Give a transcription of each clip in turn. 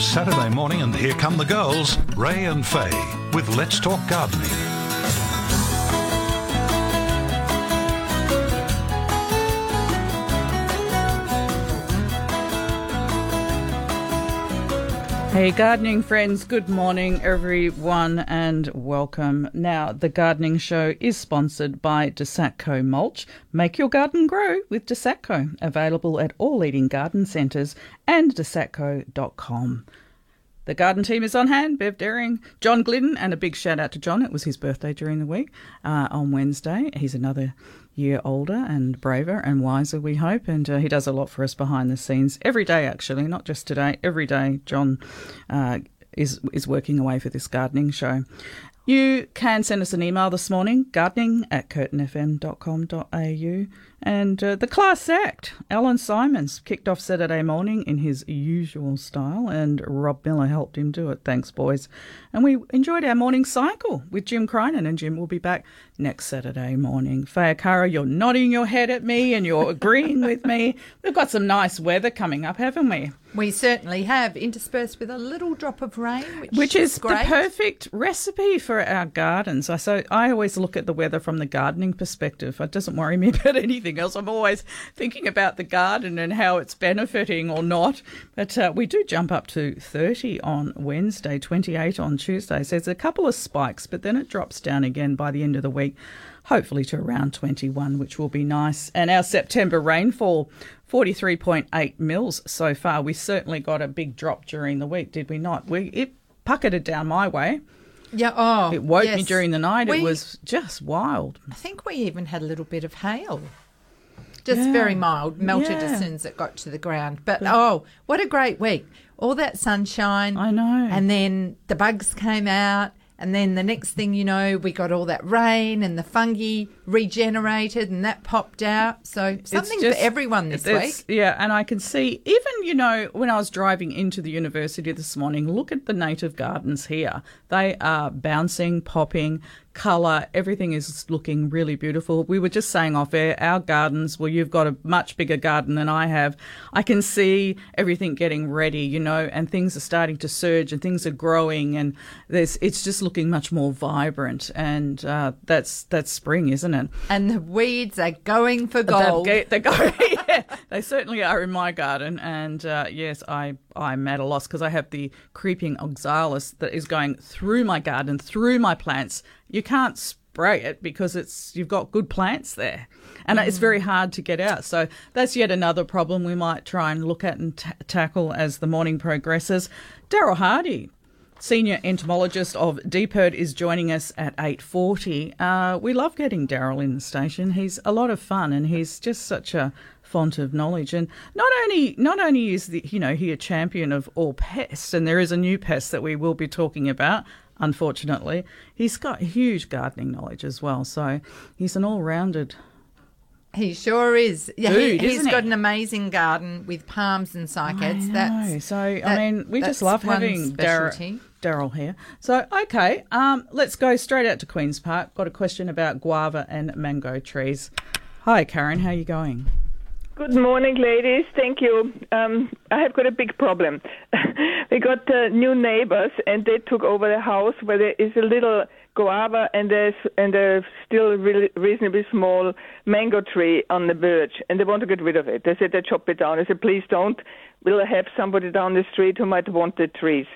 Saturday morning, and here come the girls, Ray and Faye, with Let's Talk Gardening. Hey, gardening friends, good morning, everyone, and welcome. Now, the gardening show is sponsored by Desatco Mulch. Make your garden grow with Desatco, available at all leading garden centres and desatco.com. The garden team is on hand. Bev Daring, John Glidden, and a big shout out to John. It was his birthday during the week uh, on Wednesday. He's another year older and braver and wiser, we hope. And uh, he does a lot for us behind the scenes every day, actually, not just today. Every day, John uh, is is working away for this gardening show. You can send us an email this morning, gardening at curtinfm.com.au. And uh, the class act, Alan Simons, kicked off Saturday morning in his usual style, and Rob Miller helped him do it. Thanks, boys. And we enjoyed our morning cycle with Jim Crinan, and Jim will be back next Saturday morning. Faye Arcaro, you're nodding your head at me and you're agreeing with me. We've got some nice weather coming up, haven't we? We certainly have, interspersed with a little drop of rain, which, Which is great. the perfect recipe for our gardens. I so I always look at the weather from the gardening perspective. It doesn't worry me about anything else. I'm always thinking about the garden and how it's benefiting or not. But uh, we do jump up to 30 on Wednesday, 28 on Tuesday. So there's a couple of spikes, but then it drops down again by the end of the week. Hopefully to around 21, which will be nice. And our September rainfall, 43.8 mils so far. We certainly got a big drop during the week, did we not? We it pucketed down my way. Yeah, oh, It woke me during the night. We- it was just wild. I think we even had a little bit of hail. Just Yeah. very mild, melted Yeah. as soon as it got to the ground. But oh, what a great week. All that sunshine. I know. And then the bugs came out. And then the next thing you know, we got all that rain and the fungi regenerated and that popped out. So something just- for everyone this week. Yeah, and I can see even you know when I was driving into the university this morning. Look at the native gardens here; they are bouncing, popping, colour. Everything is looking really beautiful. We were just saying off air, our gardens. Well, you've got a much bigger garden than I have. I can see everything getting ready, you know, and things are starting to surge and things are growing, and there's it's just looking much more vibrant, and uh, that's that's spring, isn't it? And the weeds are going for gold. They're, they're going, yeah, they certainly are in my garden, and uh, yes, I I'm at a loss because I have the creeping oxalis that is going through my garden, through my plants. You can't spray it because it's you've got good plants there, and it's very hard to get out. So that's yet another problem we might try and look at and ta tackle as the morning progresses. Daryl Hardy, Senior entomologist of DPIRD is joining us at 8.40. Uh, we love getting Daryl in the station. He's a lot of fun and he's just such a font of knowledge. And not only not only is the, you know he a champion of all pests, and there is a new pest that we will be talking about, unfortunately, he's got huge gardening knowledge as well. So he's an all-rounded He sure is. Yeah, Dude, he, has isn't he? got an amazing garden with palms and cycads. I That's know. So I mean, we just love having Daryl. Daryl here. So okay, um, let's go straight out to Queens Park. Got a question about guava and mango trees. Hi, Karen. How are you going? Good morning, ladies. Thank you. Um, I have got a big problem. we got uh, new neighbors, and they took over the house where there is a little guava and there's and a still really reasonably small mango tree on the verge, and they want to get rid of it. They said they chop it down. I said, please don't. We'll have somebody down the street who might want the trees.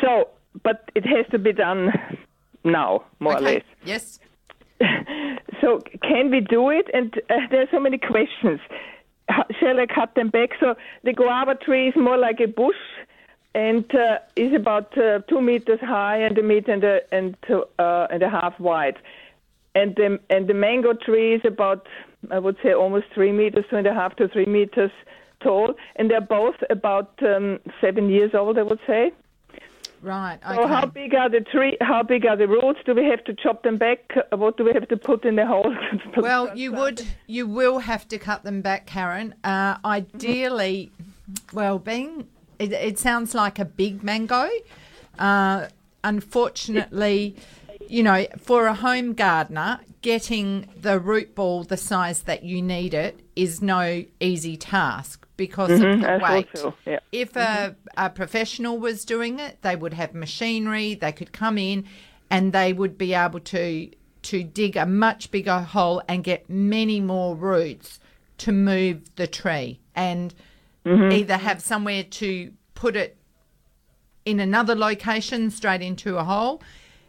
So, but it has to be done now, more or less. Yes. So can we do it? And uh, there are so many questions. How, shall I cut them back? So the guava tree is more like a bush, and uh, is about uh, two meters high and a meter and a and two, uh, and a half wide. And the and the mango tree is about I would say almost three meters, two and a half to three meters tall, and they're both about um, seven years old, I would say. Right. Okay. So how big are the tree? How big are the roots? Do we have to chop them back? Uh, What do we have to put in the hole? Well, you would, you will have to cut them back, Karen. Uh, ideally, well, being it, it sounds like a big mango. Uh, unfortunately, you know, for a home gardener, getting the root ball the size that you need it is no easy task because of the weight. so, yeah. If a, a professional was doing it, they would have machinery. They could come in, and they would be able to to dig a much bigger hole and get many more roots to move the tree, and either have somewhere to put it in another location straight into a hole.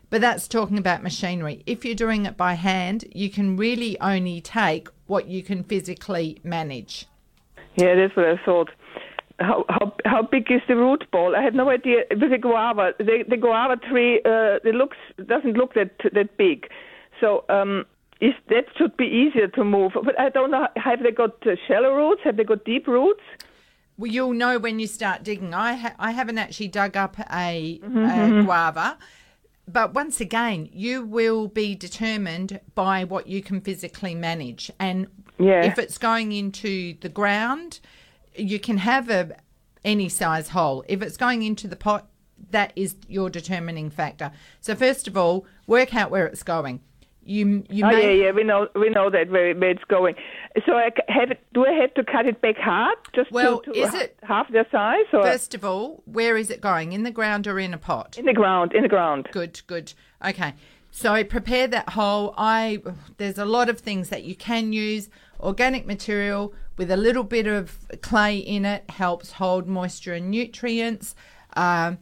But that's talking about machinery. If you're doing it by hand, you can really only take what you can physically manage. Yeah, that's what I thought. How how how big is the root ball? I had no idea. With the guava, the the guava tree, uh, it looks doesn't look that that big. So um, is that should be easier to move. But I don't know. Have they got uh, shallow roots? Have they got deep roots? Well, you'll know when you start digging. I ha- I haven't actually dug up a, a mm-hmm, mm-hmm. guava, but once again, you will be determined by what you can physically manage. And Yeah. if it's going into the ground, you can have a any size hole. If it's going into the pot, that is your determining factor. So first of all, work out where it's going. You you Oh may yeah, yeah. We know we know that where, where it's going. So I have it, do I have to cut it back hard just Well, to, to is it- half their size or first of all, where is it going? In the ground or in a pot? in the ground? In the ground. Good, good. Okay. So prepare that hole. I there's a lot of things that you can use. Organic material with a little bit of clay in it helps hold moisture and nutrients. Um,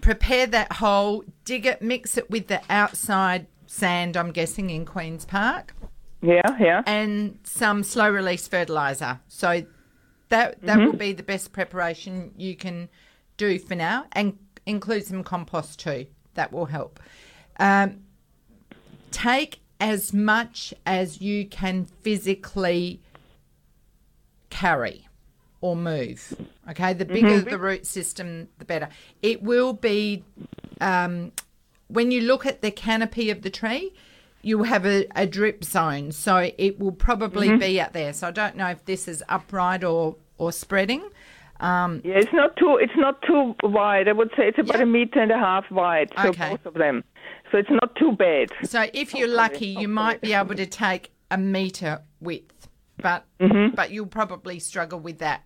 prepare that hole, dig it, mix it with the outside sand. I'm guessing in Queens Park Yeah, yeah. and some slow release fertilizer. So that that will be the best preparation you can do for now, and include some compost too. That will help. Um, take as much as you can physically carry or move. Okay, the bigger the root system, the better. It will be um, when you look at the canopy of the tree, you have a, a drip zone, so it will probably be out there. So I don't know if this is upright or or spreading. Um, Yeah, it's not too it's not too wide. I would say it's about Yeah. a meter and a half wide. So Okay. both of them. So it's not too bad. so if you're lucky, you might be able to take a meter width, but but you'll probably struggle with that.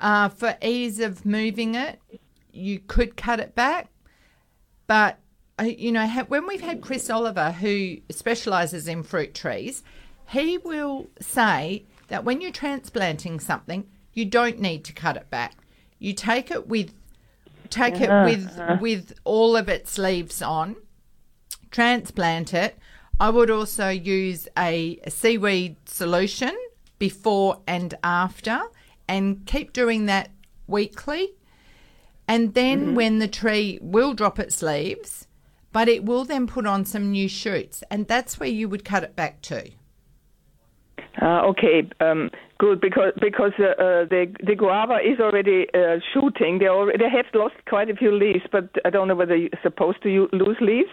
Uh, for ease of moving it, you could cut it back, but you know ha- when we've had Chris Oliver, who specialises in fruit trees, he will say that when you're transplanting something, you don't need to cut it back. You take it with take it uh-huh, with uh-huh. with all of its leaves on, transplant it. I would also use a, a seaweed solution before and after, and keep doing that weekly. And then mm-hmm. when the tree will drop its leaves, but it will then put on some new shoots, and that's where you would cut it back to. Uh, okay, um, good because because uh, uh, the the guava is already uh, shooting. They already they have lost quite a few leaves, but I don't know whether you're supposed to lose leaves.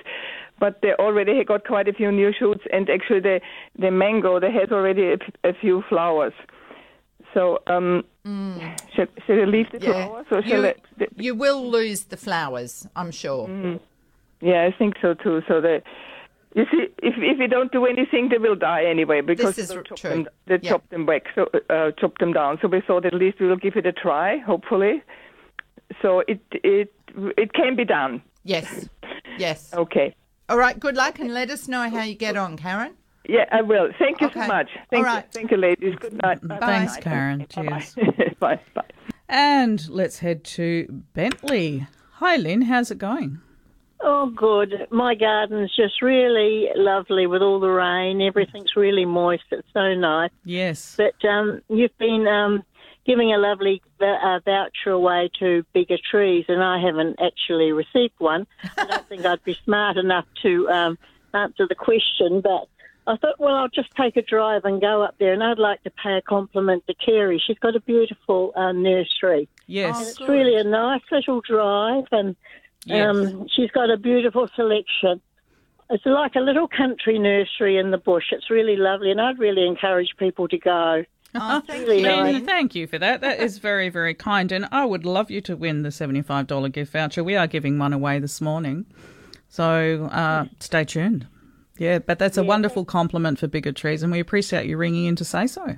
But they already got quite a few new shoots, and actually the the mango they has already a few flowers. So um, should, should I leave the flowers or Mm. You, I? The, you will lose the flowers, I'm sure. Yeah, I think so too. So the you see, if if you don't do anything, they will die anyway because This is they will chop true. them, they Yeah. chop them back, so uh, chop them down. So we thought at least we will give it a try, hopefully. So it it it can be done. Yes, yes. Okay. All right, good luck, and let us know how you get on, Karen. Yeah, I will. Thank you Okay. so much. Thank All right. you. Thank you, ladies. Good night. Bye. Thanks, Karen. Cheers. Bye. bye. Bye. And let's head to Bentley. Hi, Lynn. How's it going? Oh, good. My garden's just really lovely with all the rain. Everything's really moist. It's so nice. Yes. But um, you've been um, giving a lovely v- uh, voucher away to bigger trees, and I haven't actually received one. I don't think I'd be smart enough to um, answer the question, but I thought, well, I'll just take a drive and go up there, and I'd like to pay a compliment to Kerry. She's got a beautiful uh, nursery. Yes. It's really a nice little drive, and um, she's got a beautiful selection. It's like a little country nursery in the bush. It's really lovely, and I'd really encourage people to go. Oh, thank Really you. nice. Thank you for that. That is very, very kind. And I would love you to win the $75 gift voucher. We are giving one away this morning. So uh, stay tuned. Yeah, but that's a wonderful compliment for Bigger Trees, and we appreciate you ringing in to say so.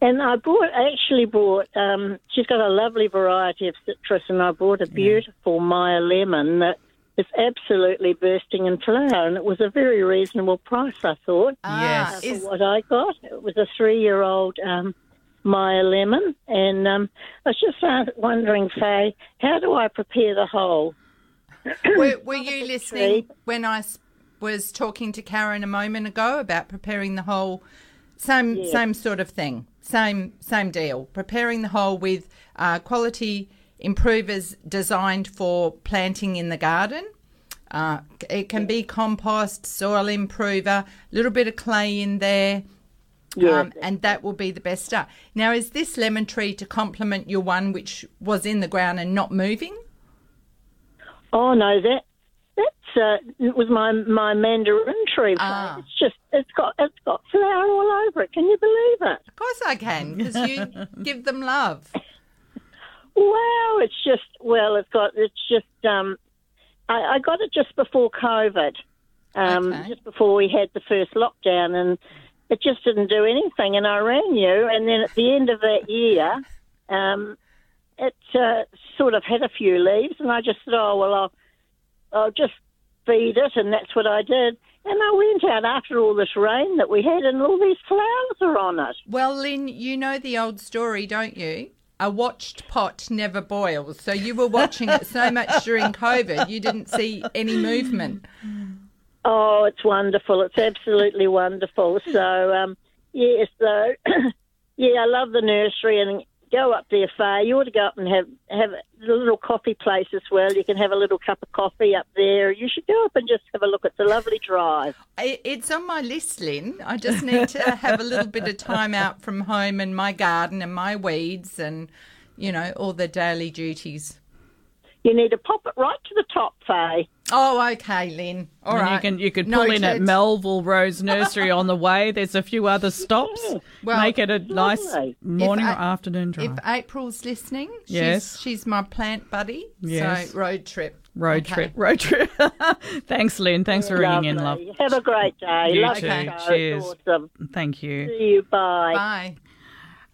And I bought, actually bought, um, she's got a lovely variety of citrus, and I bought a beautiful Meyer lemon that is absolutely bursting in flower, and it was a very reasonable price, I thought. Ah, Yes. is- for what I got. It was a three-year-old um, Meyer lemon, and um, I was just uh, wondering, Faye, how do I prepare the whole? were, were you listening when I was talking to Karen a moment ago about preparing the whole? Same same sort of thing. Same same deal. Preparing the hole with uh, quality improvers designed for planting in the garden. Uh, it can be compost, soil improver, a little bit of clay in there. Yeah. Um, and that will be the best start. Now, is this lemon tree to complement your one which was in the ground and not moving? Oh no, that that's uh, it was my my mandarin tree. Ah. It's just it's got it's got flower all over it. Can you believe it? Of course I can, because you give them love. Wow, it's just well, it's got it's just um, I, I got it just before COVID, um, Okay. just before we had the first lockdown, and it just didn't do anything. And I rang you, and then at the end of that year, um, it uh, sort of had a few leaves, and I just thought, oh well, I'll I'll just feed it, and that's what I did. And I went out after all this rain that we had, and all these flowers are on it. Well, Lynn, you know the old story, don't you? A watched pot never boils. So you were watching it so much during COVID, you didn't see any movement. Oh, it's wonderful. It's absolutely wonderful. So, um, yes, so, yeah, I love the nursery and go up there, Faye. You ought to go up and have, have a little coffee place as well. You can have a little cup of coffee up there. You should go up and just have a look. It's a lovely drive. It's on my list, Lynn. I just need to have a little bit of time out from home and my garden and my weeds and, you know, all the daily duties. You need to pop it right to the top, Faye. Oh, okay, Lynn. All and right. you can you could pull in at Melville Rose Nursery on the way. There's a few other stops. Well, Make it a nice morning If or I- afternoon drive. If April's listening, she's, Yes. she's my plant buddy. Yes. So road trip. road Okay. trip, road trip. Thanks, Lynn. Thanks for ringing in, love. Lovely. Have a great day. You Love too. the show. Cheers. Awesome. Thank you. See you. Bye. Bye.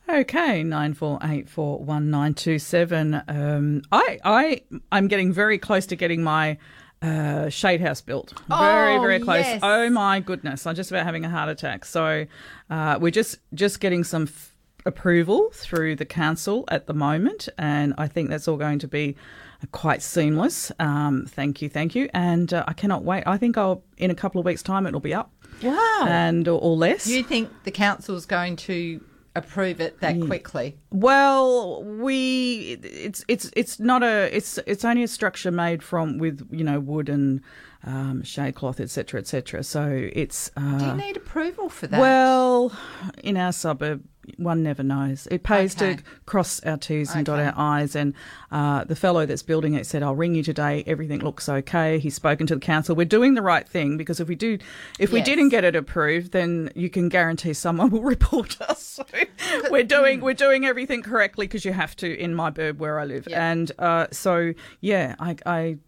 Okay, nine four eight four one nine two seven. Um, I I I'm getting very close to getting my uh, shade house built. Very Oh, very close. yes. Oh my goodness! I'm just about having a heart attack. So uh, we're just just getting some f- approval through the council at the moment, and I think that's all going to be quite seamless. Um, thank you, thank you, and uh, I cannot wait. I think I'll in a couple of weeks' time it'll be up Wow. and or, or less. you think the council's going to approve it that quickly? Well, we it's it's it's not a it's it's only a structure made from with you know wood and um, shade cloth etc etc. So it's Do uh, you need approval for that? well in our suburb one never knows. It pays Okay. to cross our T's and dot our I's. And uh, the fellow that's building it said, "I'll ring you today. Everything looks okay." He's spoken to the council. We're doing the right thing because if we do, if we didn't get it approved, then you can guarantee someone will report us. So we're Mm. doing we're doing everything correctly because you have to in my burb where I live. Yeah. And uh, so yeah, I I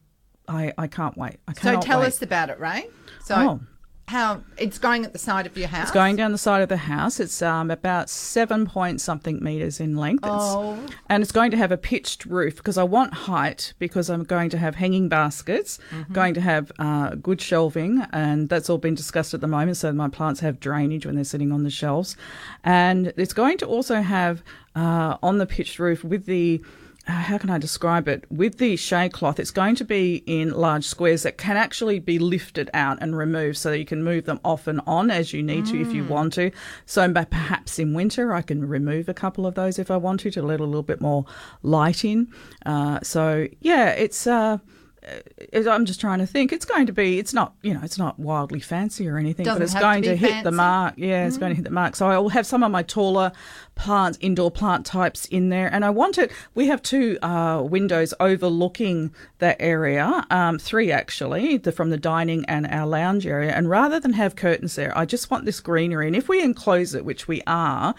I, I can't wait. I so tell wait. us about it, Ray. So Oh. How it's going at the side of your house? It's going down the side of the house. It's um, about seven point something meters in length. It's- Oh. And it's going to have a pitched roof because I want height because I'm going to have hanging baskets, Mm-hmm. going to have uh, good shelving, and that's all been discussed at the moment. So my plants have drainage when they're sitting on the shelves. And it's going to also have uh, on the pitched roof with the how can I describe it? With the shade cloth, it's going to be in large squares that can actually be lifted out and removed so that you can move them off and on as you need to if you want to. So perhaps in winter, I can remove a couple of those if I want to to let a little bit more light in. Uh, so, yeah, it's. Uh, uh, I'm just trying to think. It's going to be. It's not. You know. It's not wildly fancy or anything, Doesn't but it's have to going to, hit the fancy. Mm. mark. Yeah, it's going to hit the mark. So I will have some of my taller plants, indoor plant types in there, and I want it. We have two uh, windows overlooking that area. Um, three actually, the, from the dining and our lounge area. And rather than have curtains there, I just want this greenery. And if we enclose it, which we are,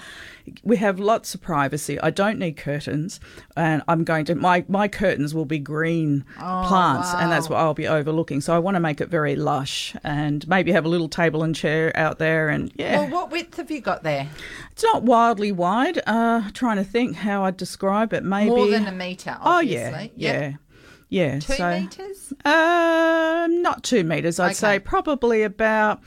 we have lots of privacy. I don't need curtains, and I'm going to my my curtains will be green plants, and that's what I'll be overlooking. So I want to make it very lush, and maybe have a little table and chair out there, and yeah, Well, what width have you got there? it's not wildly wide. Uh, trying to think how I'd describe it. Maybe More than a metre, Oh yeah, Yep. yeah, yeah. Two so, metres? Um, not two meters. I'd Okay. say probably about.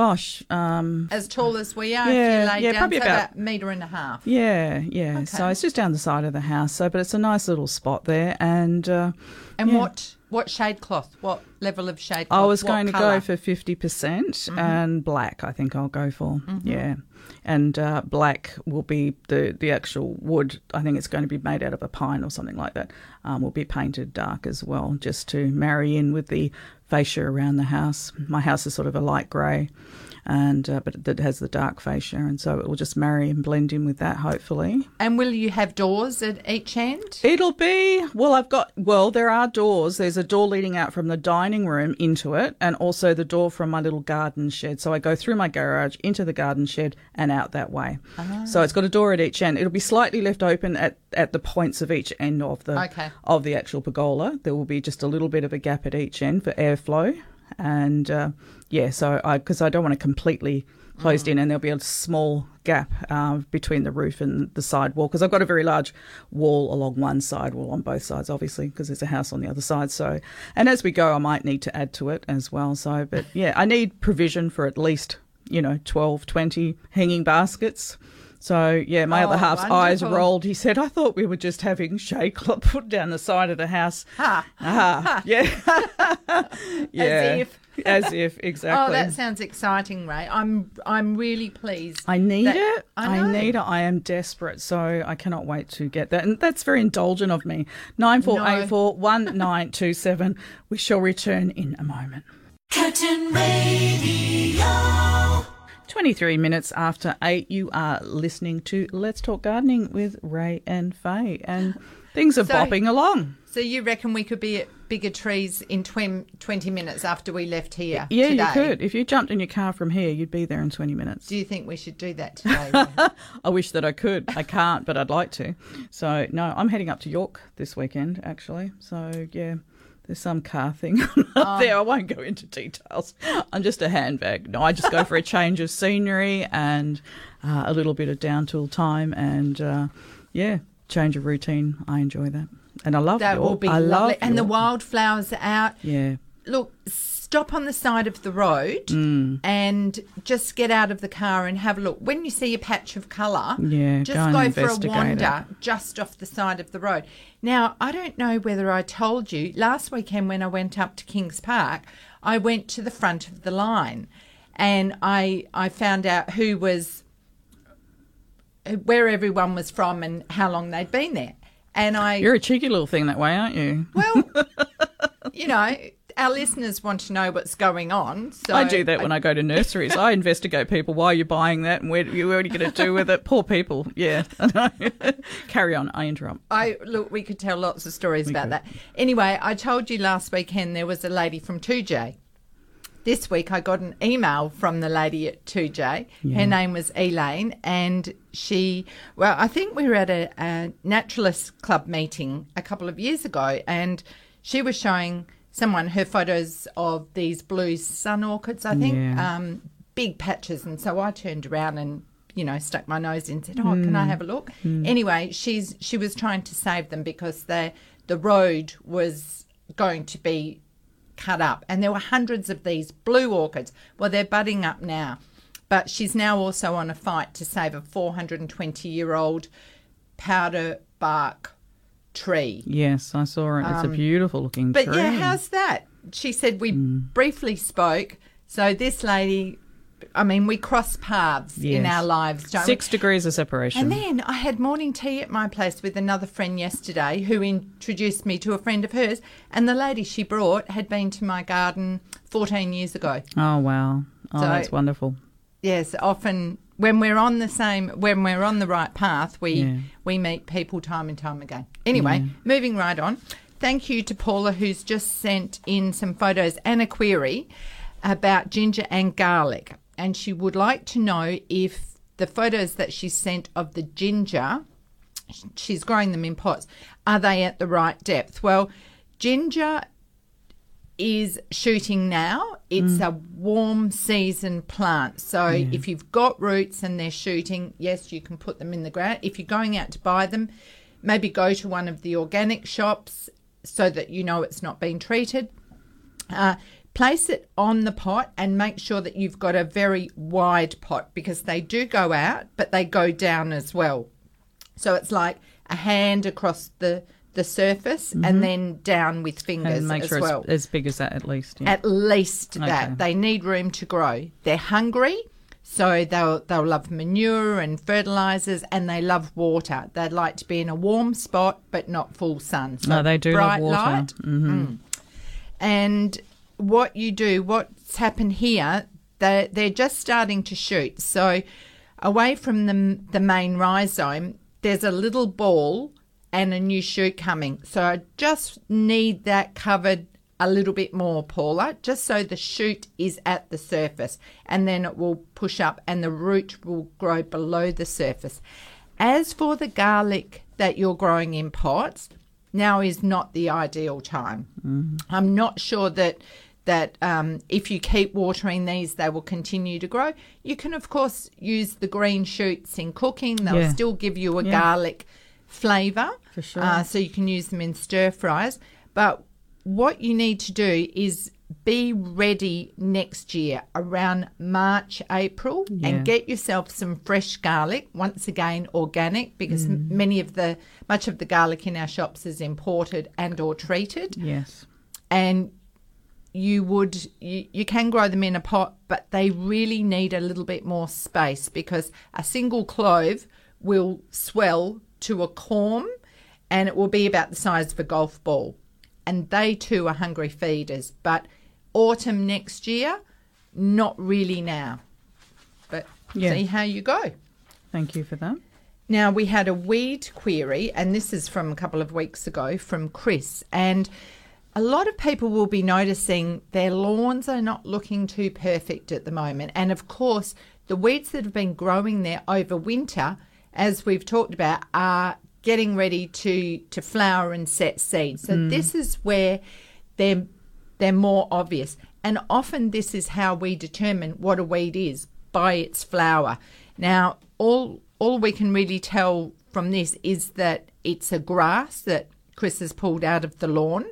Gosh, um, As tall as we are, Yeah, if you lay yeah, down, probably so about- about metre and a half. yeah, yeah. So it's just down the side of the house. So, but it's a nice little spot there, and uh, And Yeah. what what shade cloth? What level of shade cloth? I was going to colour? go for fifty percent Mm-hmm. and black. I think I'll go for yeah, and uh, black will be the the actual wood. I think it's going to be made out of a pine or something like that. Um, will be painted dark as well, just to marry in with the fascia around the house. My house is sort of a light grey, and uh, but it has the dark fascia, and so it will just marry and blend in with that. Hopefully, And will you have doors at each end? It'll be well. I've got well. There are doors. There's a door leading out from the dining room into it, and also the door from my little garden shed. So I go through my garage into the garden shed and out that way. So it's got a door at each end. It'll be slightly left open at, at the points of each end of the Okay. of the actual pergola. There will be just a little bit of a gap at each end for airflow, and uh, yeah. So I because I don't want to completely closed in, and there'll be a small gap uh, between the roof and the side wall because I've got a very large wall along one side, well on both sides, obviously, because there's a house on the other side. So, and as we go, I might need to add to it as well. So, but yeah, I need provision for at least you know 12, 20 hanging baskets. So yeah, my Oh, other half's eyes rolled. He said, "I thought we were just having shade cloth put down the side of the house." Ha. Ah, yeah, yeah, As if. as if exactly. Oh, that sounds exciting, Ray. I'm I'm really pleased. I need that- it. I I, need it. I am desperate, so I cannot wait to get that. And that's very indulgent of me. Nine four eight four one nine two seven. We shall return in a moment. Curtin Radio. 23 minutes after 8, you are listening to Let's Talk Gardening with Ray and Faye. And things are So- bopping along. So you reckon we could be at bigger trees in 20, 20 minutes after we left here? Yeah, today? you could. If you jumped in your car from here, you'd be there in 20 minutes. Do you think we should do that today? I wish that I could. I can't, but I'd like to. So, no, I'm heading up to York this weekend, actually. So, yeah, there's some car thing up there. I won't go into details. I'm just a handbag. No, I just go for a change of scenery and uh, a little bit of down tool time and, uh, yeah, change of routine. I enjoy that. And I love that York. will be I lovely. love and the wildflowers are out. Yeah. Look, stop on the side of the road Mm. and just get out of the car and have a look. When you see a patch of colour, Yeah, just go go, for a wander just off the side of the road. Now, I don't know whether I told you last weekend when I went up to Kings Park, I went to the front of the line and I I found out who was where everyone was from and how long they'd been there. And I You're a cheeky little thing that way, aren't you? well, you know, our listeners want to know what's going on. So I do that when I go to nurseries. I investigate people. Why are you buying that? And where, what are you going to do with it? Poor people. Yeah. Carry on. I interrupt. I look, we could tell lots of stories about that. Anyway, I told you last weekend there was a lady from Toodyay. This week I got an email from the lady at Toodyay. Her name was Elaine, and she, well, I think we were at a, a naturalist club meeting a couple of years ago, and she was showing someone her photos of these blue sun orchids, I think, Yeah. um, big patches. And so I turned around and you know, stuck my nose in and said, "Oh, can I have a look?" Anyway, she's she was trying to save them because the the road was going to be cut up, and there were hundreds of these blue orchids. Well, they're budding up now, but she's now also on a fight to save a 420 year old powder bark tree. Yes, I saw it. It's a beautiful looking Um, But tree. yeah, how's that? She said we Hmm. briefly spoke. So this lady I mean, we cross paths in our lives, don't we? Six degrees of separation. And then I had morning tea at my place with another friend yesterday who introduced me to a friend of hers. And the lady she brought had been to my garden 14 years ago. oh wow. Oh, So- that's wonderful. Yes, often when we're on the same, when we're on the right path, we, Yeah. we meet people time and time again. Anyway, mm. moving right on. Thank you to Paula who's just sent in some photos and a query about ginger and garlic. And she would like to know if the photos that she sent of the ginger she's growing them in pots. Are they at the right depth? Well, ginger is shooting now. It's mm. a warm season plant. So if you've got roots and they're shooting, yes, you can put them in the ground. If you're going out to buy them, maybe go to one of the organic shops so that you know it's not been treated. Uh, place it on the pot and make sure that you've got a very wide pot because they do go out, but they go down as well. So it's like a hand across the the surface and then down with fingers Mm-hmm. And make as sure well. it's as big as that at least. Yeah. At least Okay. that they need room to grow. They're hungry, so they'll they'll love manure and fertilizers, and they love water. They'd like to be in a warm spot, but not full sun. So no, they do love bright water. light, hmm and what you do, what's happened here, they they're just starting to shoot. So away from the the main rhizome, there's a little ball and a new shoot coming. So I just need that covered a little bit more, Paula, just so the shoot is at the surface, and then it will push up, and the root will grow below the surface. As for the garlic that you're growing in pots, now is not the ideal time. I'm not sure that that um, if you keep watering these, they will continue to grow. You can, of course, use the green shoots in cooking. They'll Yeah. still give you a Yeah. garlic flavour. For sure. Uh, so you can use them in stir fries. But what you need to do is be ready next year around March, April, Yeah. and get yourself some fresh garlic. Once again, organic, because Mm. many of the much of the garlic in our shops is imported and or treated Yes. and you would you, you can grow them in a pot but they really need a little bit more space because a single clove will swell to a corm and it will be about the size of a golf ball and they too are hungry feeders but autumn next year not really now but Yeah. see how you go Thank you for that. now, we had a weed query, and this is from a couple of weeks ago from Chris. And a lot of people will be noticing their lawns are not looking too perfect at the moment. And of course, the weeds that have been growing there over winter, as we've talked about, are getting ready to, to flower and set seed. So, mm. this is where they're, they're more obvious. And often, this is how we determine what a weed is by its flower. Now, all all we can really tell from this is that it's a grass that Chris has pulled out of the lawn.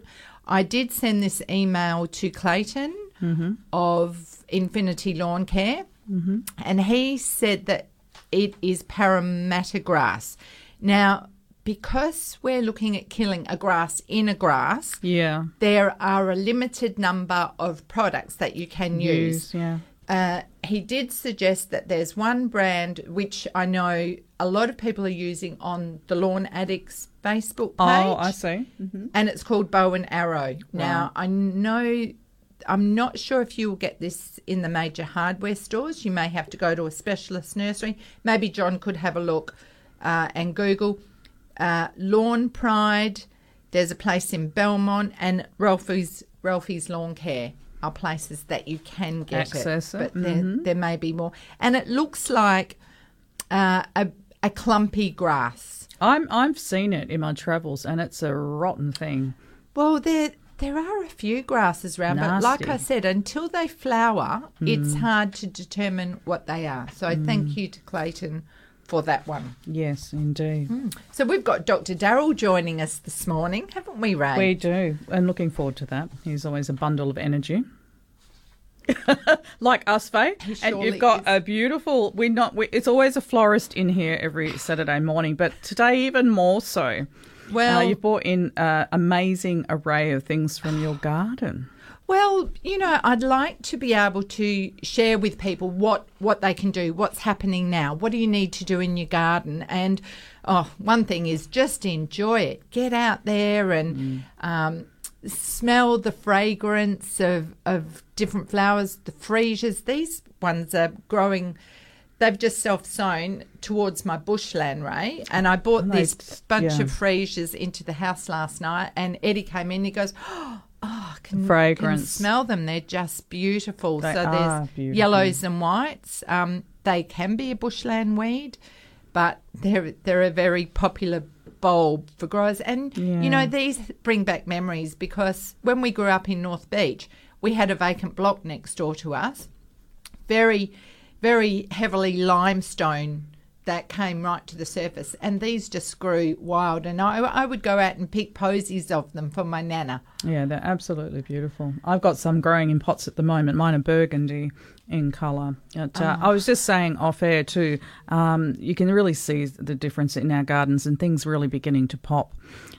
I did send this email to Clayton mm-hmm. of Infinity Lawn Care, mm-hmm. and he said that it is Parramatta grass. Now, because we're looking at killing a grass in a grass, Yeah. there are a limited number of products that you can use. Use, yeah. Uh, he did suggest that there's one brand which I know a lot of people are using on the Lawn Addicts Facebook page. Oh, I see. And it's called Bow and Arrow. Now, I know, I'm not sure if you will get this in the major hardware stores. You may have to go to a specialist nursery. Maybe John could have a look uh, and Google uh, Lawn Pride. There's a place in Belmont and Ralphie's Ralphie's Lawn Care are places that you can get Access it, but there, there may be more. And it looks like uh, a, a clumpy grass. I'm I've seen it in my travels, and it's a rotten thing. Well, there there are a few grasses around, but like I said, until they flower, it's hard to determine what they are. So thank you to Clayton for that one. Yes, indeed. So we've got Dr. Darrell joining us this morning, haven't we, Ray? We do, and looking forward to that. He's always a bundle of energy. like us, Faye. And you've got is. a beautiful. We're not. We, it's always a florist in here every Saturday morning, but today even more so. Well- uh, you brought in an amazing array of things from your garden. Well, you know, I'd like to be able to share with people what what they can do, what's happening now, what do you need to do in your garden, and oh, one thing is just enjoy it. Get out there and um, smell the fragrance of of different flowers, the freesias. These ones are growing. They've just self sown towards my bushland, Ray, and I bought they- this bunch yeah. of freesias into the house last night. And Eddie came in, And he goes, "Oh, I can, Fragrance. can smell them. They're just beautiful. They so there's beautiful. yellows and whites. Um, they can be a bushland weed, but they're they're a very popular bulb for growers. And you know these bring back memories because when we grew up in North Beach, we had a vacant block next door to us, very very heavily limestone that came right to the surface, and these just grew wild. And I, I would go out and pick posies of them for my nana. Yeah, they're absolutely beautiful. I've got some growing in pots at the moment. Mine are burgundy in colour. But, uh, I was just saying off air too, um, you can really see the difference in our gardens and things really beginning to pop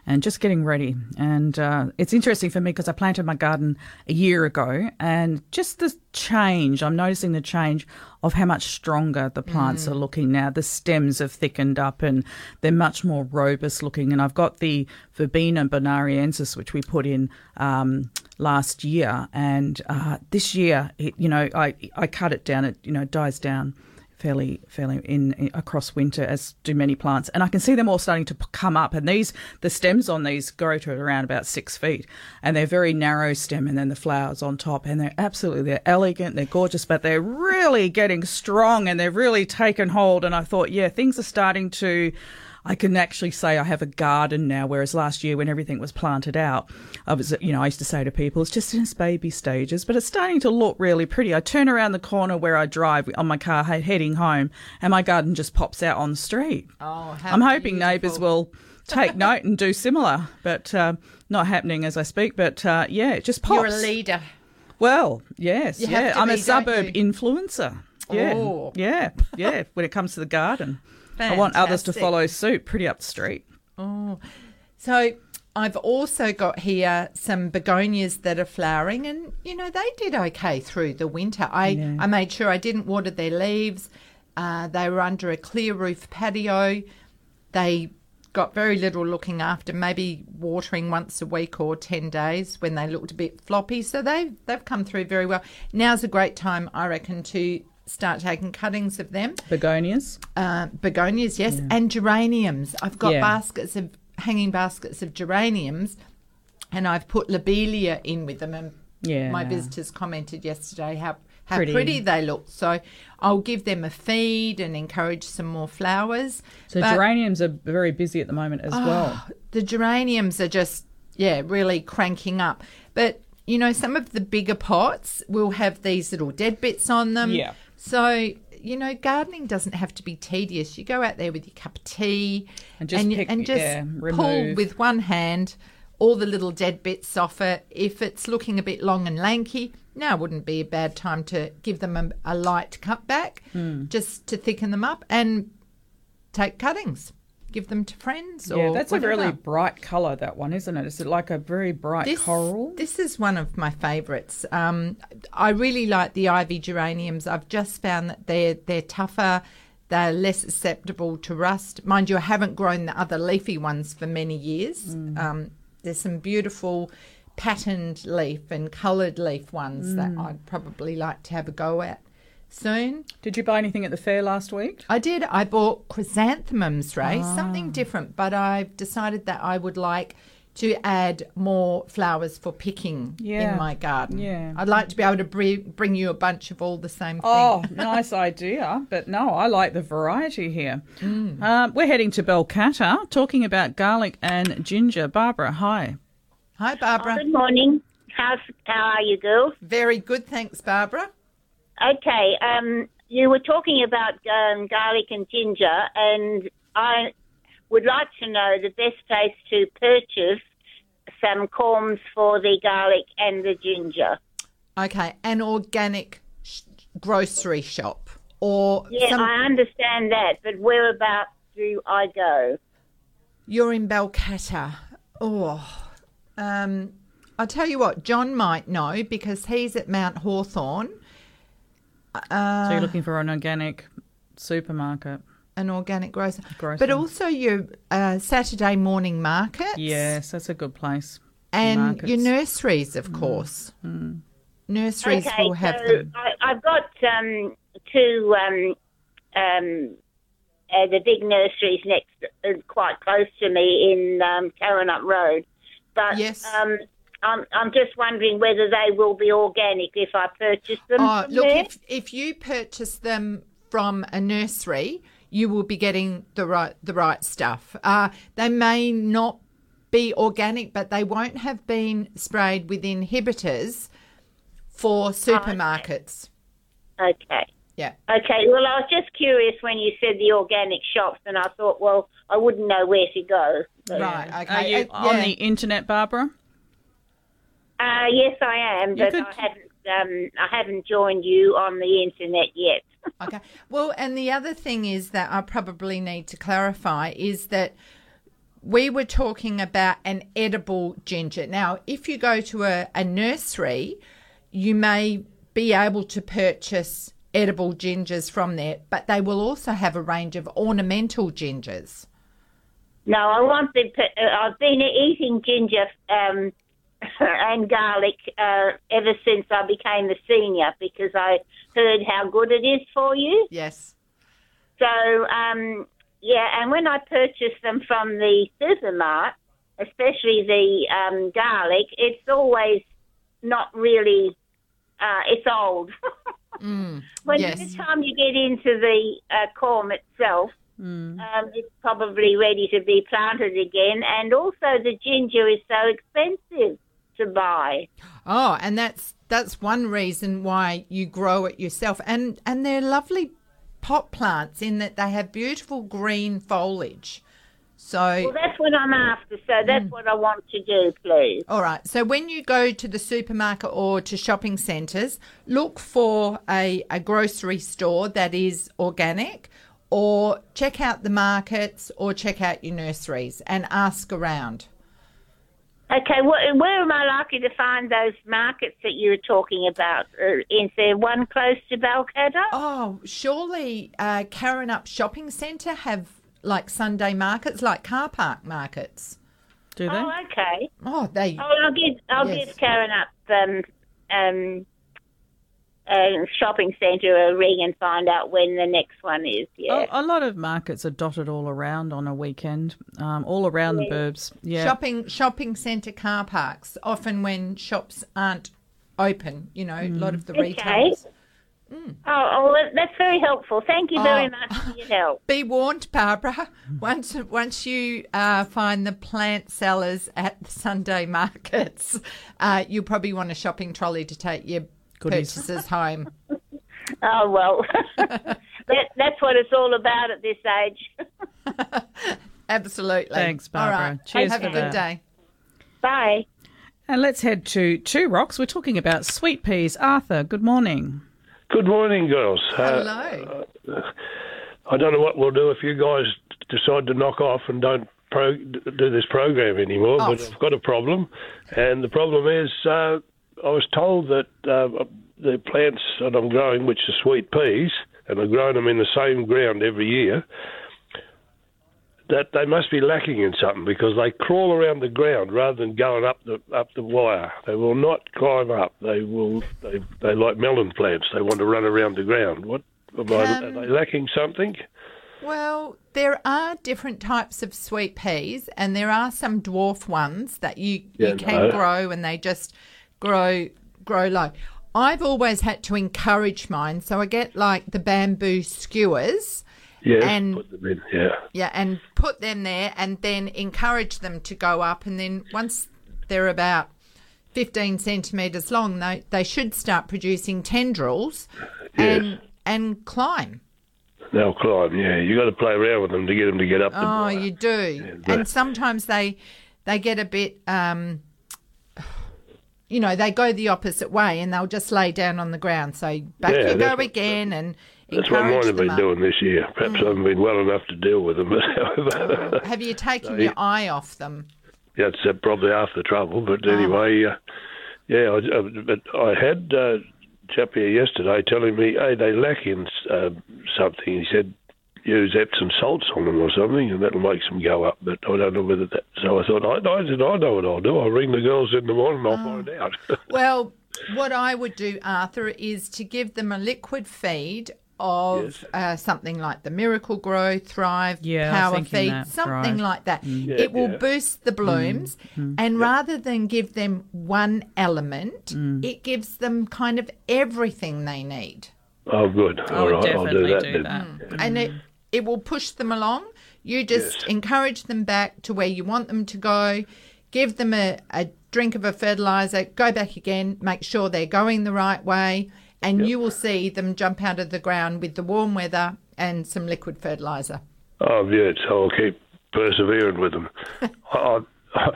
and just getting ready. And uh, it's interesting for me because I planted my garden a year ago and just the change, I'm noticing the change of how much stronger the plants are looking now. The stems have thickened up and they're much more robust looking. And I've got the Verbena bonariensis, which we put in um, last year. And uh, this year, it, you know, I, I cut it down, it, you know, dies down fairly fairly in, in across winter as do many plants. And i can see them all starting to come up. And these the stems on these grow to around about six feet. And they're very narrow stem and then the flowers on top. And they're absolutely they're elegant they're gorgeous but they're really getting strong and they've really taken hold. And i thought yeah things are starting to I can actually say I have a garden now, whereas last year when everything was planted out, I was, you know, I used to say to people, it's just in its baby stages, but it's starting to look really pretty. I turn around the corner where I drive on my car heading home, and my garden just pops out on the street. Oh, how I'm hoping neighbours will take note and do similar, but uh, not happening as I speak. But uh, yeah, it just pops. You're a leader. Well, yes, You yeah. I'm be, a suburb influencer. Yeah, Oh. yeah, yeah. When it comes to the garden, I want others to follow suit. Pretty up the street. Oh, so I've also got here some begonias that are flowering, and you know they did okay through the winter. I Yeah. I made sure I didn't water their leaves. Uh, they were under a clear roof patio. They got very little looking after, maybe watering once a week or ten days when they looked a bit floppy. So they they've come through very well. Now's a great time, I reckon, to start taking cuttings of them Begonias. uh, begonias, yes, and geraniums. I've got Yeah. baskets of hanging baskets of geraniums, and I've put lobelia in with them. And Yeah. my visitors commented yesterday how how Pretty. pretty, they look. So I'll give them a feed and encourage some more flowers. So But- geraniums are very busy at the moment as well. the geraniums are just yeah really cranking up but you know some of the bigger pots will have these little dead bits on them Yeah. So you know gardening doesn't have to be tedious. You go out there with your cup of tea And just you- pick- and just yeah, pull with one hand all the little dead bits off it. If it's looking a bit long and lanky now wouldn't be a bad time to give them a, a light cut back Hmm. just to thicken them up and take cuttings give them to friends Yeah, that's a really bright colour, that one, isn't it? Is it like a very bright this, coral? This is one of my favourites. Um, I really like the ivy geraniums. I've just found that they're they're tougher. They're less susceptible to rust. Mind you, I haven't grown the other leafy ones for many years. Mm. Um, there's some beautiful patterned leaf and coloured leaf ones that Mm. I'd probably like to have a go at soon. Did you buy anything at the fair last week? I did. I bought chrysanthemums, Ray, Ah. something different, but I've decided that I would like to add more flowers for picking Yeah. in my garden. Yeah. I'd like to be able to bring, bring you a bunch of all the same thing. Oh, nice idea. But no, I like the variety here. Mm. Um, we're heading to Balcatta, talking about garlic and ginger. Barbara, hi. Hi, Barbara. Good morning. How's, how are you, girls? Very good, thanks, Barbara. Okay, um, you were talking about um, garlic and ginger, and I would like to know the best place to purchase some corms for the garlic and the ginger. Okay, an organic sh- grocery shop or Yeah, some. I understand that, but whereabouts do I go? You're in Balcatta. Oh, um, I'll tell you what, John might know because he's at Mount Hawthorn, so you're looking for an organic supermarket. an organic grocer. Grocer. But also your uh, Saturday morning markets. Yes, that's a good place. And markets. your nurseries, of course. Nurseries okay, will have so them. I, I've got um, two um, um, uh, the big nurseries next, uh, quite close to me in um, Karrinyup Road. But Yes. um, I'm, I'm just wondering whether they will be organic if I purchase them. Oh, from look, there. if, if you purchase them from a nursery, you will be getting the right the right stuff. Uh, they may not be organic, but they won't have been sprayed with inhibitors for supermarkets. Okay. Yeah. Okay, well, I was just curious when you said the organic shops, and I thought, well, I wouldn't know where to go. But, Right. Are you Uh, on yeah. the internet, Barbara? Uh, yes, I am, but could- I haven't. Um, I haven't joined you on the internet yet. Okay. Well, and the other thing is that I probably need to clarify is that we were talking about an edible ginger. Now, if you go to a, a nursery, you may be able to purchase edible gingers from there, but they will also have a range of ornamental gingers. No, I want the. Uh, I've been eating ginger um, and garlic uh, ever since I became a senior because I heard how good it is for you. Yes. So, um, yeah, and when I purchase them from the supermarket, especially the um, garlic, it's always not really. Uh, it's old. when yes. the time you get into the uh, corm itself, um, it's probably ready to be planted again. And also, the ginger is so expensive to buy. Oh, and that's that's one reason why you grow it yourself. And and they're lovely pot plants in that they have beautiful green foliage. So Well, that's what I'm after. So that's mm. what I want to do, please. All right. So when you go to the supermarket or to shopping centres, look for a, a grocery store that is organic or check out the markets or check out your nurseries and ask around. Okay, wh- where am I likely to find those markets that you were talking about? Uh, is there one close to Balcatta? Oh, surely uh, Up Shopping Centre have like Sunday markets, like car park markets. Do they? Oh, okay. Oh, they. Oh, I'll give I'll Yes. give Karrinyup um, um, uh, shopping centre a ring and find out when the next one is. Yeah. Oh, a lot of markets are dotted all around on a weekend, um, all around the burbs. Yeah. Shopping shopping centre car parks, often when shops aren't open, you know, a lot of the Okay. retailers. Oh, oh, that's very helpful. Thank you very Oh. much for your help. Be warned, Barbara. Once once you uh, find the plant sellers at the Sunday markets, uh, you'll probably want a shopping trolley to take your Goodies. Purchases home. Oh well, that, that's what it's all about at this age. Absolutely. Thanks, All Barbara. right. Cheers Have a good that. day. Bye. And let's head to Two Rocks. We're talking about sweet peas. Arthur, good morning. Good morning, girls. Uh, Hello. I don't know what we'll do if you guys decide to knock off and don't pro- do this program anymore, but Oh. I've got a problem. And the problem is, uh, I was told that uh, the plants that I'm growing, which are sweet peas, and I've grown them in the same ground every year, that they must be lacking in something because they crawl around the ground rather than going up the up the wire. They will not climb up. They will. They they like melon plants. They want to run around the ground. What am I, Um, are they lacking something? Well, there are different types of sweet peas, and there are some dwarf ones that you, Yeah, you can no. grow, and they just grow grow low. I've always had to encourage mine, so I get like the bamboo skewers, Yes, and- put them in. Yeah. yeah, and put them there, and then encourage them to go up, and then once they're about fifteen centimeters long, they they should start producing tendrils, and and climb. They'll climb. Yeah, you got to play around with them to get them to get up. Oh, you do. but- and sometimes they they get a bit um you know, they go the opposite way and they'll just lay down on the ground. So back Yeah, you go again and That's what mine have been up. doing this year. Perhaps I haven't been well enough to deal with them, but however, Have you taken No, your eye off them? that's uh, probably half the trouble. But anyway, uh, yeah, I, uh, but I had uh, a chap here yesterday telling me, hey, they lack in uh, something. He said, use Epsom salts on them or something, and that'll make them go up. But I don't know whether that. So I thought, I, I said, I know what I'll do. I'll ring the girls in the morning and I'll ah. find out. Well, what I would do, Arthur, is to give them a liquid feed of Yes. uh, something like the Miracle Grow, Thrive, Yeah, Power Feed, that, something Thrive. like that. Mm. Yeah, it will yeah. boost the blooms, mm. Mm. and rather than give them one element, Mm. it gives them kind of everything they need. oh, good. I All would right, I'll do that do then. that. and it it will push them along. You just encourage them back to where you want them to go. Give them a, a drink of a fertilizer. Go back again. Make sure they're going the right way, and you will see them jump out of the ground with the warm weather and some liquid fertilizer. Oh, yeah, so I'll keep persevering with them. I, I,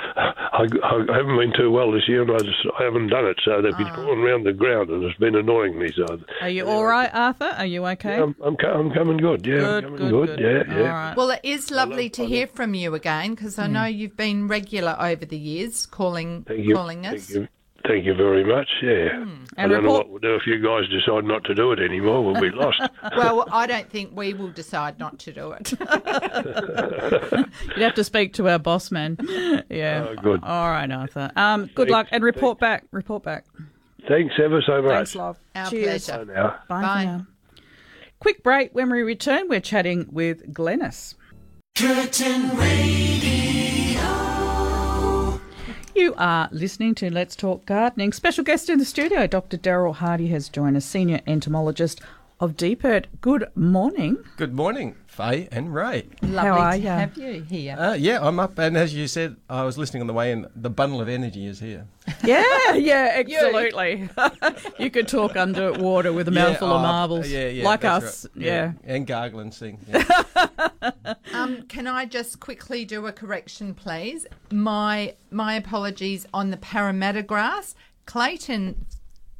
I, I haven't been too well this year, and I just I haven't done it. So they've been Ah. crawling around the ground, and it's been annoying me. So Are you all right, Arthur? Are you okay? I'm, I'm, I'm coming good. Yeah, good, I'm coming good. good. Yeah, All yeah. right. Well, it is lovely to I hear from you again because I know you've been regular over the years, calling Thank you. calling us. Thank you. Thank you very much. Yeah. I Hmm. And don't know what we'll do if you guys decide not to do it anymore. We'll be lost. Well, I don't think we will decide not to do it. You'd have to speak to our boss man. Yeah. Oh, good. All right, Arthur. Um, good luck and report back. Report back. Thanks ever so much. Thanks, love. Our Cheers. pleasure. Bye now. Bye, Bye. now. Quick break. When we return, we're chatting with Glennis. You are listening to Let's Talk Gardening. Special guest in the studio, Dr. Daryl Hardie has joined us, senior entomologist of DPIRD. Good morning. Good morning, Faye and Ray. Lovely are to ya? have you here. Uh, yeah, I'm up, and as you said, I was listening on the way in. The bundle of energy is here. Yeah, yeah, absolutely. you could talk under water with a mouthful Yeah, of oh, marbles, Yeah, yeah, like us. right. Yeah. and gargling sing. Yeah. Um, can I just quickly do a correction, please? My my apologies on the Parramatta grass. Clayton,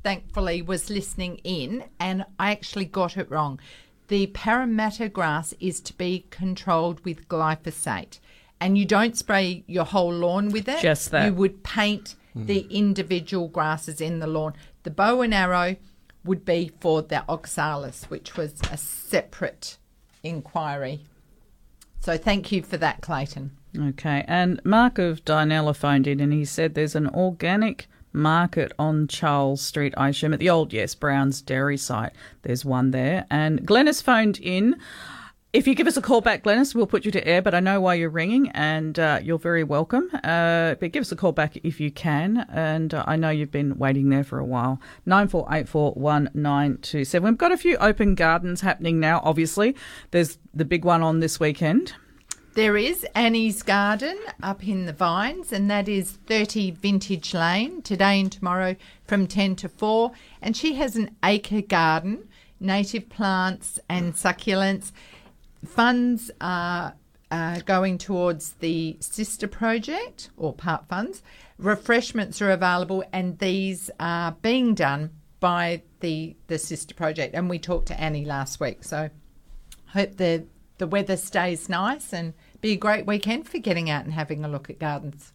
thankfully, was listening in, and I actually got it wrong. The Parramatta grass is to be controlled with glyphosate, and you don't spray your whole lawn with it. Just that. You would paint the individual grasses in the lawn. The bow and arrow would be for the oxalis, which was a separate inquiry. So thank you for that, Clayton. Okay, and Mark of Dianella phoned in and he said there's an organic market on Charles Street, Isham, at the old Yes Brown's dairy site. There's one there. And Glennis phoned in. If you give us a call back, Glennis, we'll put you to air, but I know why you're ringing and uh, you're very welcome. Uh, but give us a call back if you can. And uh, I know you've been waiting there for a while. 94841927. We've got a few open gardens happening now, obviously. There's the big one on this weekend. There is Annie's Garden up in the Vines, and that is 30 Vintage Lane today and tomorrow from 10 to 4. And she has an acre garden, native plants and succulents. Funds are uh, going towards the sister project or part funds. Refreshments are available, and these are being done by the the sister project. And we talked to Annie last week, so hope the the weather stays nice and be a great weekend for getting out and having a look at gardens.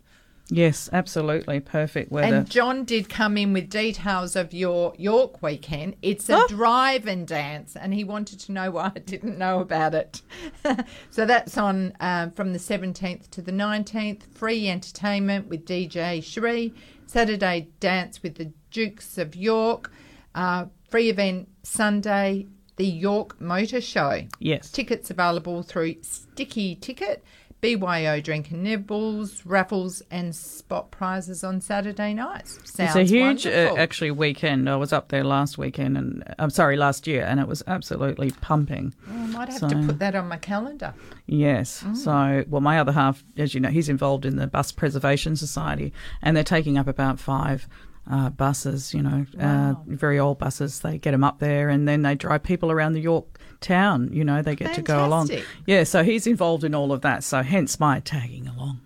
Yes, absolutely. Perfect weather. And John did come in with details of your York weekend. It's a Oh. drive and dance, and he wanted to know why I didn't know about it. so that's on um, from the 17th to the 19th. Free entertainment with DJ Sheree. Saturday dance with the Dukes of York. Uh, free event Sunday, the York Motor Show. yes. Tickets available through Sticky Ticket, BYO Drink and Nibbles, raffles, and spot prizes on Saturday nights. Sounds it's a huge, uh, actually, weekend. I was up there last weekend, and I'm sorry, last year, and it was absolutely pumping. I might have so- to put that on my calendar. Yes. Mm. So, well, my other half, as you know, he's involved in the Bus Preservation Society, and they're taking up about five uh, buses, you know, uh, very old buses. They get them up there, and then they drive people around the York town, you know, they get to go along. Yeah, so he's involved in all of that, so hence my tagging along.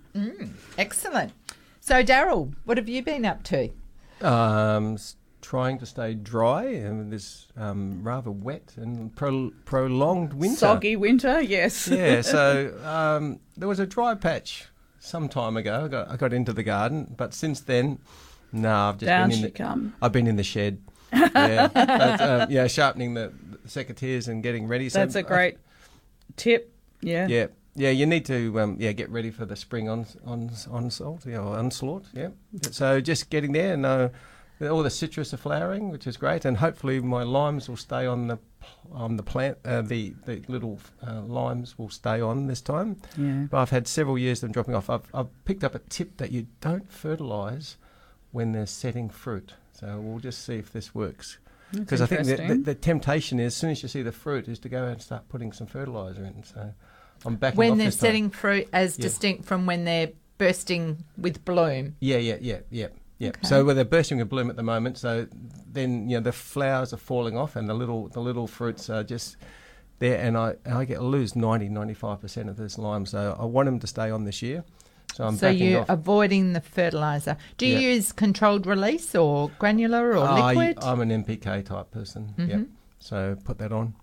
Excellent. So, Daryl, what have you been up to? um, trying to stay dry in this um, rather wet and pro- prolonged winter. Soggy winter, yes. Yeah, so um, there was a dry patch some time ago. I got, I got into the garden, but since then, no, I've just Down been in the, come. I've been in the shed. yeah, um, yeah, sharpening the, the secateurs and getting ready. So That's a great tip. Yeah. yeah, yeah. You need to um, yeah get ready for the spring on on onslaught, yeah, or onslaught. Yeah. So just getting there, and uh, all the citrus are flowering, which is great, and hopefully my limes will stay on the on the plant. Uh, the the little uh, limes will stay on this time. Yeah. But I've had several years of them dropping off. I've, I've picked up a tip that you don't fertilise when they're setting fruit. So we'll just see if this works. Because I think the, the, the temptation is, as soon as you see the fruit, is to go and start putting some fertiliser in. So I'm backing when off they're this time. setting fruit as Yeah. distinct from when they're bursting with bloom. Yeah, yeah, yeah, yeah, yeah. Okay. So well, they're bursting with bloom at the moment. So then you know the flowers are falling off, and the little the little fruits are just there. And I I get lose 90, 95 percent of this lime. So I want them to stay on this year. So I'm so you're off. avoiding the fertilizer. Do you Yeah. use controlled release or granular or I- liquid? I'm an NPK type person. Mm-hmm. Yep. So put that on.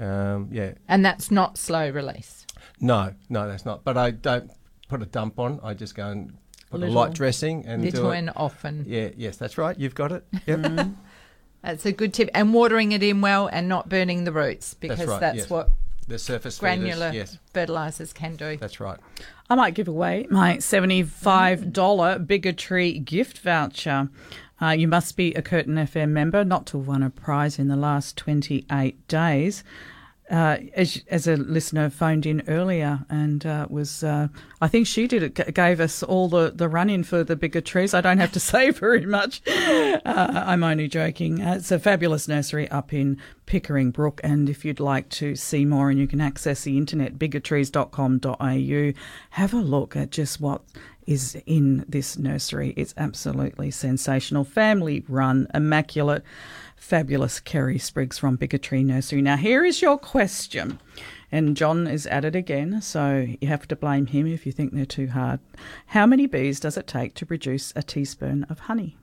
Um, yeah. and that's not slow release. No, no, that's not. But I don't put a dump on. I just go and put a light dressing and do Little it. and often. Yeah, yes, that's right. You've got it. Yep. Mm. That's a good tip. And watering it in well and not burning the roots because that's, right, yes. what the surface feeders, granular Yes, fertilizers can do. that's right. I might give away my $75 Bigger Trees gift voucher. Uh, you must be a Curtin FM member not to have won a prize in the last 28 days. Uh, as, as a listener phoned in earlier and uh, was, uh, I think she did it, gave us all the, the run in for the bigger trees. I don't have to say very much. Uh, I'm only joking. Uh, it's a fabulous nursery up in Pickering Brook. And if you'd like to see more and you can access the internet, biggertrees.com.au, have a look at just what is in this nursery. It's absolutely sensational. Family run, immaculate, fabulous Kerry Spriggs from Bigger Trees Nursery. Now, here is your question. And John is at it again, so you have to blame him if you think they're too hard. How many bees does it take to produce a teaspoon of honey?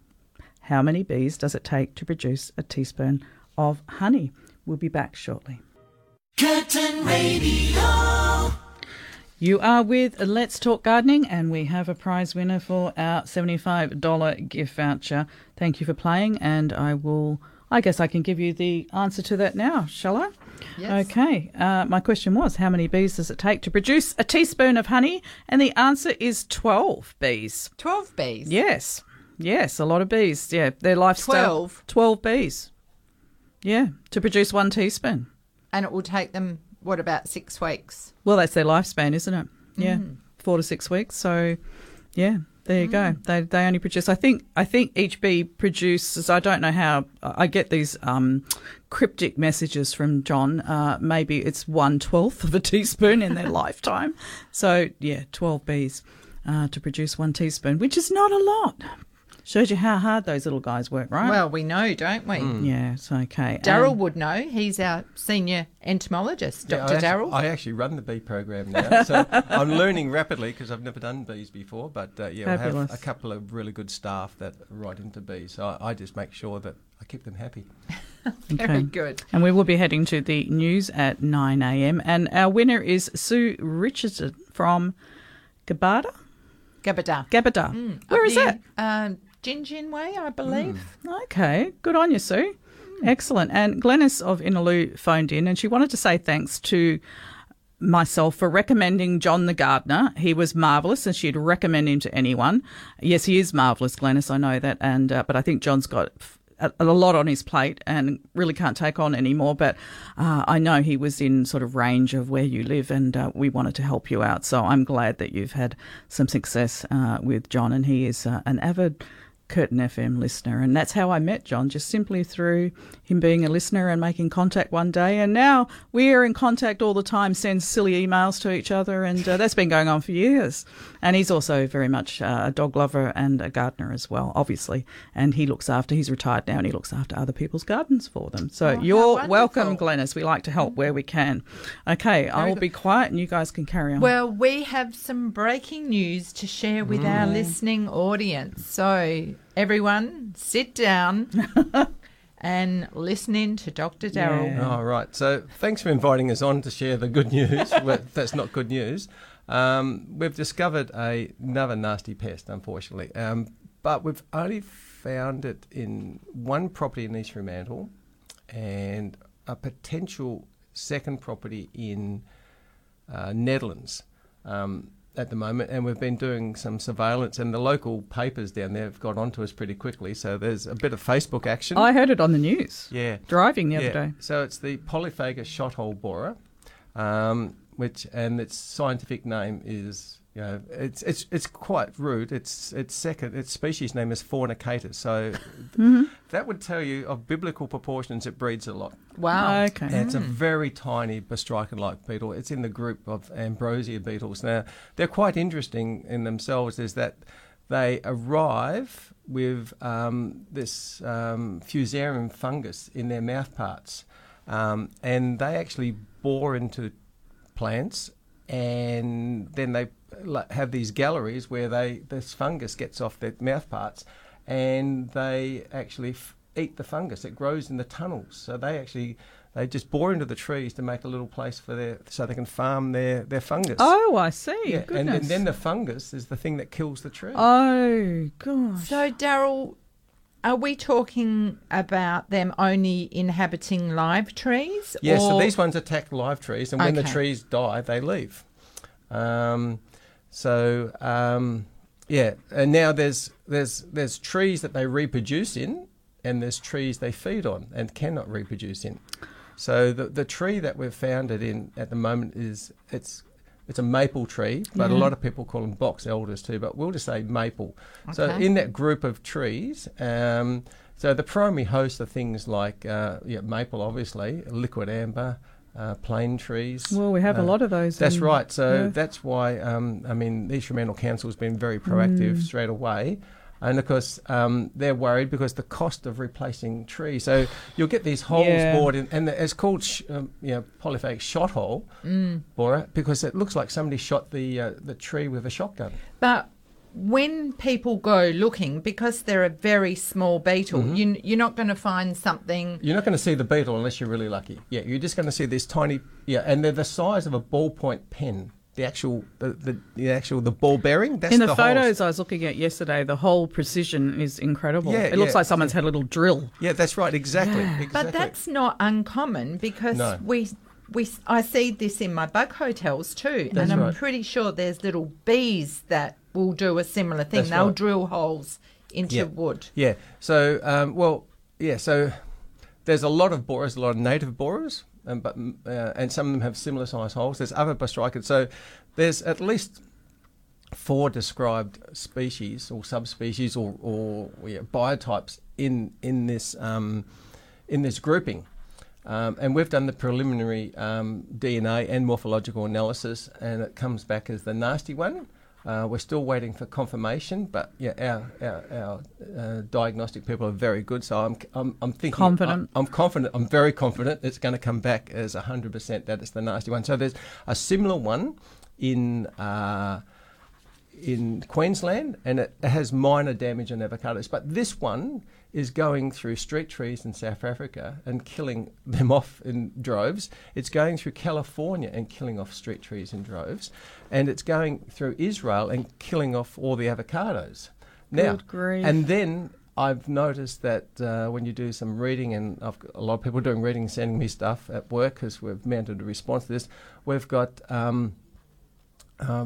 How many bees does it take to produce a teaspoon of honey? We'll be back shortly. Curtin Radio. You are with Let's Talk Gardening, and we have a prize winner for our $75 gift voucher. Thank you for playing, and I will, I guess I can give you the answer to that now, shall I? Yes. Okay. Uh, my question was how many bees does it take to produce a teaspoon of honey? And the answer is 12 bees. 12 bees. Yes. Yes, a lot of bees. Yeah, their lifestyle. 12? 12 bees. Yeah, to produce one teaspoon. And it will take them, what, about six weeks? Well, that's their lifespan, isn't it? Yeah, Mm. four to six weeks. So, yeah, there you Mm. go. They they only produce. I think I think each bee produces. I don't know how. I get these um, cryptic messages from John. Uh, maybe it's one twelfth of a teaspoon in their lifetime. So yeah, twelve bees uh, to produce one teaspoon, which is not a lot. Shows you how hard those little guys work, right? Well, we know, don't we? yeah, it's okay. Daryl Um, would know. He's our senior entomologist, Yeah, Dr. I actually, Daryl. I actually run the bee program now, so I'm learning rapidly because I've never done bees before. But uh, yeah, I Fabulous. have a couple of really good staff that are right into bees, so I, I just make sure that I keep them happy. Very okay. good. And we will be heading to the news at 9 a.m. And our winner is Sue Richardson from Gabbadah? Gabbadah. Gabbadah. Where Up near, that? Um, Gingin Way, I believe. Okay, good on you, Sue. Excellent. And Glennis of Innaloo phoned in and she wanted to say thanks to myself for recommending John the gardener. He was marvelous, and she'd recommend him to anyone. Yes, he is marvelous, Glennis. I know that, and uh, but I think John's got. A, a lot on his plate and really can't take on anymore. But uh, I know he was in sort of range of where you live, and uh, we wanted to help you out. So I'm glad that you've had some success uh, with John, and he is uh, an avid Curtin FM listener. And that's how I met John, just simply through him being a listener and making contact one day. And now we are in contact all the time, send silly emails to each other. And uh, that's been going on for years. And he's also very much uh, a dog lover and a gardener as well, obviously. And he looks after, he's retired now and he looks after other people's gardens for them. So Oh, you're welcome, Glennis. We like to help where we can. Okay, I will be quiet and you guys can carry on. Well, we have some breaking news to share with our Mm. listening audience. So, everyone, sit down and listen in to Dr. Daryl. Yeah. Oh, right. So thanks for inviting us on to share the good news. well, that's not good news. Um, we've discovered a, another nasty pest, unfortunately, um, but we've only found it in one property in East Fremantle and a potential second property in uh, Nedlands. Um, at the moment, and we've been doing some surveillance, and the local papers down there have got onto us pretty quickly. So there's a bit of Facebook action. I heard it on the news. yeah, Driving the other day. So it's the Polyphagous shothole borer, um, which and its scientific name is you know it's it's it's quite rude. It's its second its species name is Fornicatus. So Mm-hmm. that would tell you of biblical proportions. It breeds a lot. Wow. Okay. And it's a very tiny Bastricon-like beetle. It's in the group of ambrosia beetles. Now, they're quite interesting in themselves. Is that they arrive with um, this um, fusarium fungus in their mouth parts, um, and they actually bore into plants, and then they like, have these galleries where they this fungus gets off their mouth parts, and they actually f- eat the fungus. It grows in the tunnels, so they actually they just bore into the trees to make a little place for their so they can farm their their fungus. Oh, I see. yeah, and, and then the fungus is the thing that kills the tree. Oh, gosh. So, Daryl, are we talking about them only inhabiting live trees? Yeah, so these ones attack live trees, and when the trees die, they leave. Um, so um, yeah, and now there's there's there's trees that they reproduce in, and there's trees they feed on and cannot reproduce in. So the the tree that we've found it in at the moment is it's it's a maple tree, but a lot of people call them box elders too. But we'll just say maple. So in that group of trees, um, so the primary hosts are things like uh, yeah, maple, obviously, liquidambar, uh, plane trees. well, we have a uh, lot of those. That's in right. So Perth. that's why um, I mean the East Fremantle Council has been very proactive Mm. straight away. And of course, um, they're worried because the cost of replacing trees. So you'll get these holes Yeah. bored in, and it's called sh- um, you know polyphagous shot hole Mm. because it looks like somebody shot the uh, the tree with a shotgun. But when people go looking, because they're a very small beetle, Mm-hmm. you, you're not going to find something. You're not going to see the beetle unless you're really lucky. Yeah, you're just going to see this tiny yeah, and they're the size of a ballpoint pen. The actual the, the, the actual the ball bearing. That's in the, holes. photos I was looking at yesterday, the whole precision is incredible. Yeah, it looks like someone's had a little drill. Yeah, that's right. Exactly. exactly. But that's not uncommon because No. we. We, I see this in my bug hotels too, That's and I'm right. pretty sure there's little bees that will do a similar thing. That's They'll right. drill holes into Yeah. wood. Yeah. So, um, well, yeah. So, there's a lot of borers, a lot of native borers, um, but mm, uh, and some of them have similar size holes. There's other bastricans. So, there's at least four described species or subspecies or, or yeah, biotypes in in this um, in this grouping. Um, and we've done the preliminary um, DNA and morphological analysis, and it comes back as the nasty one. Uh, we're still waiting for confirmation, but yeah, our our, our uh, diagnostic people are very good. So I'm I'm, I'm thinking Confident. I'm, I'm confident. I'm very confident it's going to come back as 100% that it's the nasty one. So there's a similar one in. Uh, in Queensland, and it has minor damage on avocados. But this one is going through street trees in South Africa and killing them off in droves. It's going through California and killing off street trees in droves, and it's going through Israel and killing off all the avocados. Now, grief. and then I've noticed that uh, when you do some reading, and I've got a lot of people doing reading, sending me stuff at work because we've mounted a response to this. We've got um, um, uh,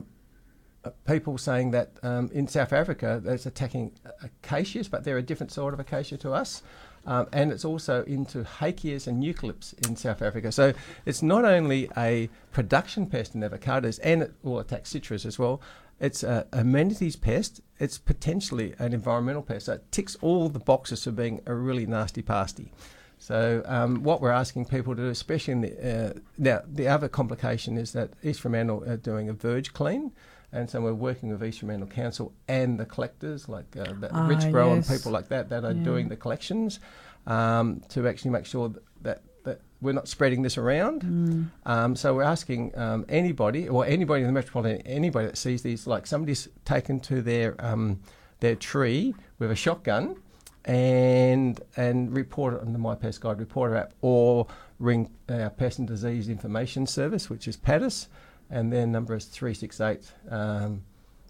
people saying that um, in South Africa it's attacking acacias, but they're a different sort of acacia to us. Um, and it's also into hakeas and eucalypts in South Africa. So it's not only a production pest in avocados, and it will attack citrus as well. It's a amenities pest. It's potentially an environmental pest. So it ticks all the boxes for being a really nasty pasty. So um, what we're asking people to do, especially in the uh, now the other complication is that East Fremantle are doing a verge clean, and so we're working with East Fremantle Council and the collectors like uh, the Ah, Richgro and people like that that are Yeah. doing the collections um, to actually make sure that, that that we're not spreading this around. Mm. Um, so we're asking um, anybody or anybody in the metropolitan anybody that sees these like somebody's taken to their um, their tree with a shotgun and and report it on the My Pest Guide reporter app or ring our Pest and Disease Information Service, which is PADIS, and their number is 368 um,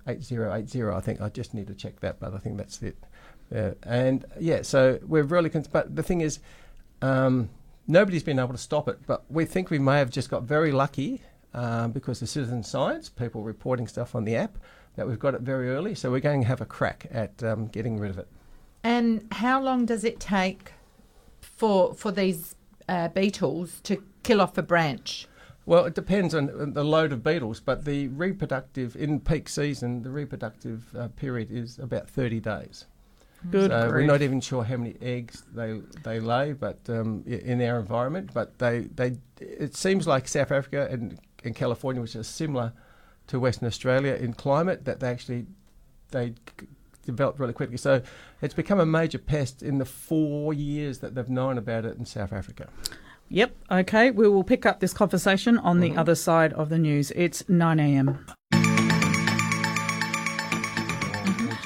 8080. I think I just need to check that, but I think that's it. Yeah. And yeah, so we're really, cons- but the thing is, um, nobody's been able to stop it, but we think we may have just got very lucky um, because the citizen science, people reporting stuff on the app, that we've got it very early. So we're going to have a crack at um, getting rid of it. And how long does it take for for these uh, beetles to kill off a branch? Well, it depends on the load of beetles, but the reproductive, in peak season, the reproductive uh, period is about 30 days. Good so we're not even sure how many eggs they they lay, but um, in our environment. But they, they it seems like South Africa and, and California, which are similar to Western Australia in climate, that they actually they developed really quickly. So it's become a major pest in the four years that they've known about it in South Africa. Yep. Okay. We will pick up this conversation on the mm-hmm. other side of the news. It's 9 a.m. Mm-hmm.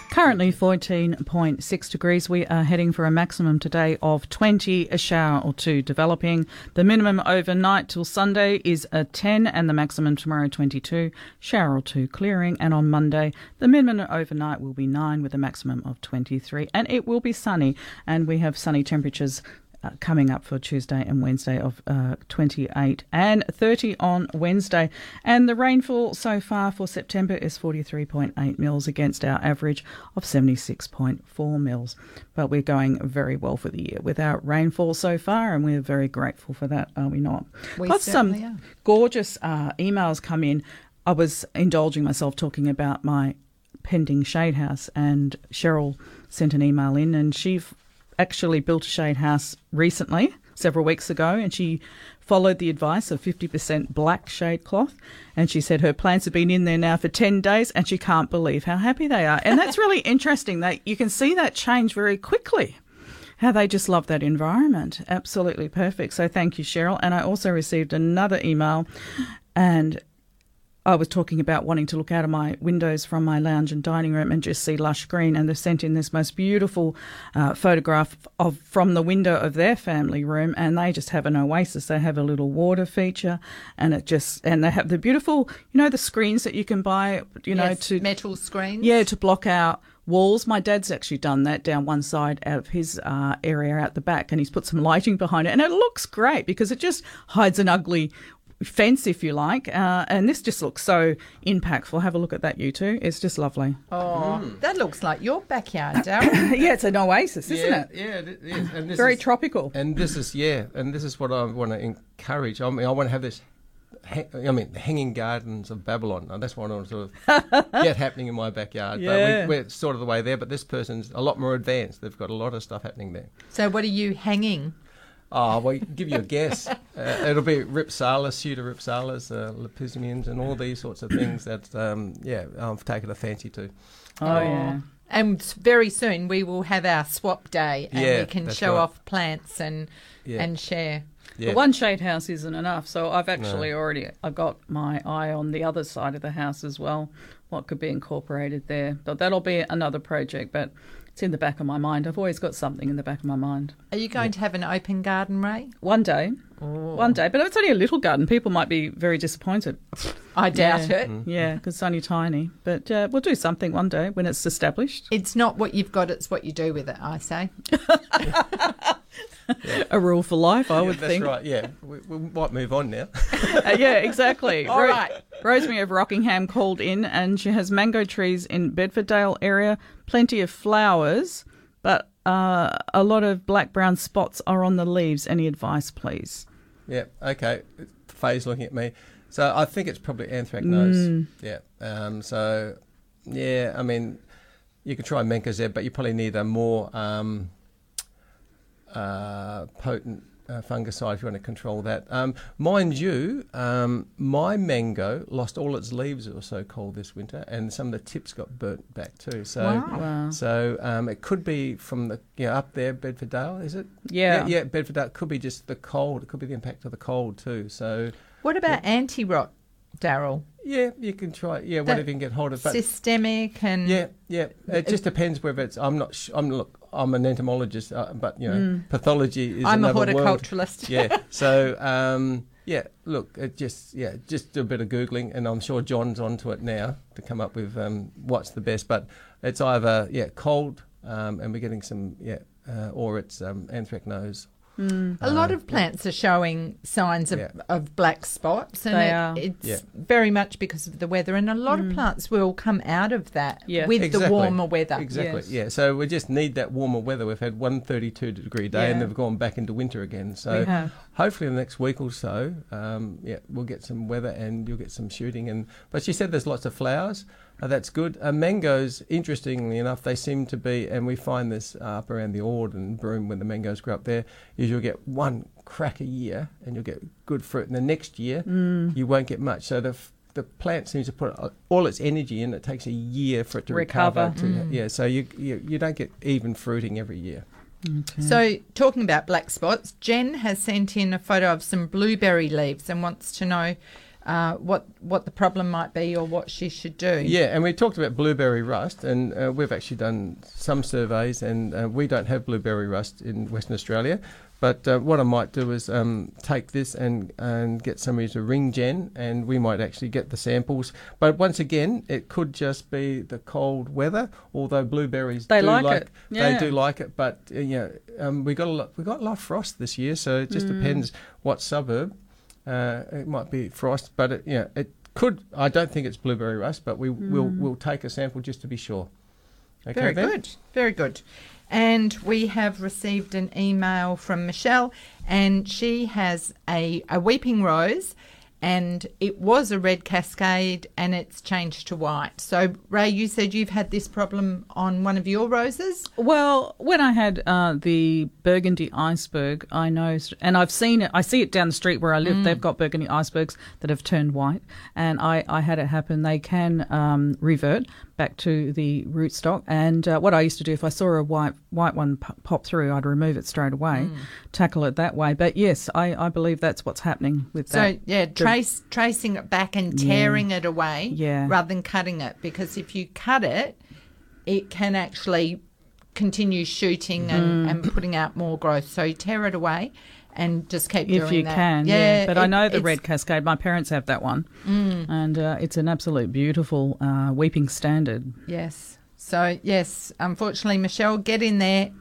Currently 14.6 degrees. We are heading for a maximum today of 20, a shower or two developing. The minimum overnight till Sunday is a 10 and the maximum tomorrow 22, shower or two clearing. And on Monday, the minimum overnight will be 9 with a maximum of 23 and it will be sunny and we have sunny temperatures uh, coming up for Tuesday and Wednesday of uh, 28 and 30 on Wednesday. And the rainfall so far for September is 43.8 mils against our average of 76.4 mils. But we're going very well for the year with our rainfall so far, and we're very grateful for that, are we not? We Got some are. gorgeous uh, emails come in. I was indulging myself talking about my pending shade house, and Cheryl sent an email in, and she f- actually built a shade house recently, several weeks ago, and she followed the advice of 50% black shade cloth. And she said her plants have been in there now for 10 days, and she can't believe how happy they are. And that's really interesting that you can see that change very quickly how they just love that environment. Absolutely perfect. So thank you, Cheryl. And I also received another email, and I was talking about wanting to look out of my windows from my lounge and dining room and just see lush green. And they sent in this most beautiful uh, photograph of from the window of their family room, and they just have an oasis. They have a little water feature, and it just and they have the beautiful, you know, the screens that you can buy, you know, Yes, to metal screens. yeah, to block out walls. My dad's actually done that down one side of his uh, area out the back, and he's put some lighting behind it, and it looks great because it just hides an ugly fence, if you like. Uh, and this just looks so impactful. Have a look at that, you two. It's just lovely. Oh, that looks like your backyard, Darren. yeah, it's an oasis, isn't yeah, it? Yeah, it is. And this Very is, tropical. And this is yeah, and this is what I want to encourage. I mean, I want to have this. ha- I mean, the hanging gardens of Babylon. And that's what I want to sort of get happening in my backyard. Yeah. But we, we're sort of the way there. But this person's a lot more advanced. They've got a lot of stuff happening there. so, what are you hanging? Oh, well, give you a guess. uh, it'll be Rhipsalis, Pseudorhipsalis, uh, Lepismians, and all these sorts of things that, um, yeah, I've taken a fancy to. Oh, yeah. And very soon we will have our swap day, and Yeah, we can show right. off plants and Yeah. and share. Yeah. But one shade house isn't enough, so I've actually already I've got my eye on the other side of the house as well. What could be incorporated there? But that'll be another project. But it's in the back of my mind. I've always got something in the back of my mind. Are you going to have an open garden, Ray? One day, one day. But it's only a little garden. People might be very disappointed. I doubt Yeah. it. Yeah, because it's only tiny. But uh, we'll do something one day when it's established. It's not what you've got; it's what you do with it. I say. A rule for life, I would That's think. right, yeah. We, we might move on now. Uh, yeah, exactly. All right. Rosemary of Rockingham called in, and she has mango trees in Bedfordale area, plenty of flowers, but uh, a lot of black brown spots are on the leaves. Any advice, please? Yeah, okay. Faye's looking at me. So I think it's probably anthracnose. Yeah. Um, so, yeah, I mean, you could try Mancozeb, but you probably need a more um, uh, potent uh, fungicide if you want to control that. Um, mind you, um, my mango lost all its leaves. It was so cold this winter, and some of the tips got burnt back too. So, Wow. so um, it could be from the you know, up there, Bedfordale, is it? Yeah. yeah, Bedfordale. It could be just the cold. It could be the impact of the cold too. So, What about anti rot Daryl? Yeah, you can try. Yeah, whatever you can get hold of. But Systemic and yeah, yeah, it just depends whether it's. I'm not. Sh- I'm look. I'm an entomologist, uh, but you know, pathology is Mm. I'm a horticulturalist. yeah. So um, yeah, look, it just yeah, just do a bit of googling, and I'm sure John's onto it now to come up with um, what's the best. But it's either yeah, cold, um, and we're getting some yeah, uh, or it's um, anthracnose. A lot of plants are showing signs of, Yeah. of black spots, and They it- are. it's Yeah. very much because of the weather. And a lot of plants will come out of that Yeah. with the warmer weather. Exactly. Yes. Yeah. So we just need that warmer weather. We've had one 32 degree day, and Yeah. they've gone back into winter again. So We have. hopefully in the next week or so, um, yeah, we'll get some weather and you'll get some shooting. And but she said there's lots of flowers. Uh, that's good. Uh, mangoes, interestingly enough, they seem to be, and we find this uh, up around the Ord and Broome when the mangoes grow up there, is you'll get one crack a year and you'll get good fruit, and the next year Mm. you won't get much. So the f- the plant seems to put all its energy in. It takes a year for it to Recover. recover. to- Yeah, so you, you you don't get even fruiting every year. So, talking about black spots, Jen has sent in a photo of some blueberry leaves and wants to know uh, what what the problem might be or what she should do. Yeah, and we talked about blueberry rust, and uh, we've actually done some surveys, and uh, we don't have blueberry rust in Western Australia. But uh, what I might do is um, take this and and get somebody to ring Jen, and we might actually get the samples. But once again, it could just be the cold weather. Although blueberries They do like it. Yeah. they do like it. But uh, you know, um, we got a lot, we got a lot of frost this year, so it just Mm. depends what suburb. Uh, it might be frost, but it, you know, it could. I don't think it's blueberry rust, but we will we'll take a sample just to be sure. Okay, Very good. Very good. And we have received an email from Michelle, and she has a, a weeping rose, and it was a red cascade, and it's changed to white. So, Ray, you said you've had this problem on one of your roses. Well, when I had uh, the burgundy iceberg, I know, and I've seen it. I see it down the street where I live. They've got burgundy icebergs that have turned white, and I, I had it happen. They can um, revert back to the rootstock. And uh, what I used to do, if I saw a white white one pop through, I'd remove it straight away, tackle it that way. But yes, I, I believe that's what's happening with So, that. So yeah, trace tracing it back and tearing it away Yeah. rather than cutting it, because if you cut it, it can actually continue shooting Mm. and, and putting out more growth. So, you tear it away and just keep doing if you that. can, yeah. But I know the red cascade. My parents have that one, and uh, it's an absolute beautiful uh, weeping standard. Yes. So, yes, unfortunately, Michelle, get in there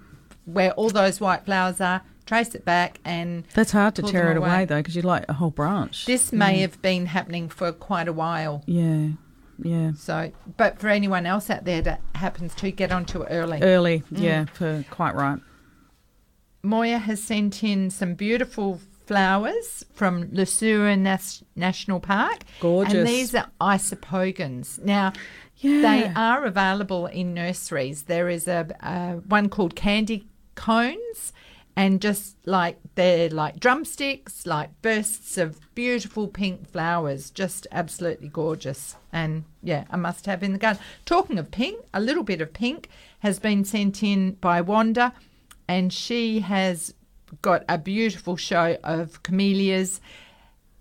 where all those white flowers are, trace it back, and That's hard to tear it away, away. though, because you like a whole branch. this may have been happening for quite a while. yeah, yeah. So, but for anyone else out there that happens to get onto it early. Early, Mm. yeah, for quite right. Moya has sent in some beautiful flowers from Lesueur Nas- National Park. Gorgeous. And these are isopogons. Now, Yeah. they are available in nurseries. There is a, a one called candy cones. And just like they're like drumsticks, like bursts of beautiful pink flowers, just absolutely gorgeous. And yeah, a must have in the garden. Talking of pink, a little bit of pink has been sent in by Wanda and she has got a beautiful show of camellias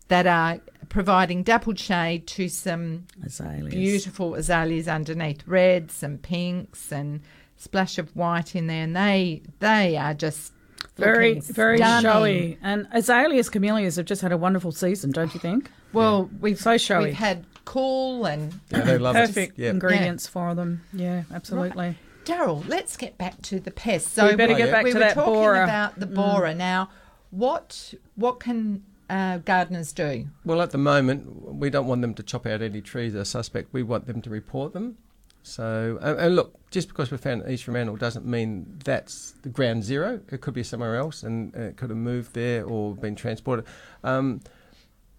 that are providing dappled shade to some Azaleas. beautiful azaleas underneath, reds and pinks and splash of white in there, and they they are just Very, very stunning. showy. And azaleas, camellias have just had a wonderful season, don't you think? Well, we've So showy. We've had cool and Yeah, they it. Perfect Yeah. ingredients for them. Yeah, absolutely. Daryl, let's get back to the pests. So We better get back we to were that talking borer. about the borer. Now, what what can uh, gardeners do? Well, at the moment, we don't want them to chop out any trees as suspect. We want them to report them. So, and, and look, just because we found East Fremantle doesn't mean that's the ground zero. It could be somewhere else, and uh, it could have moved there or been transported. Um,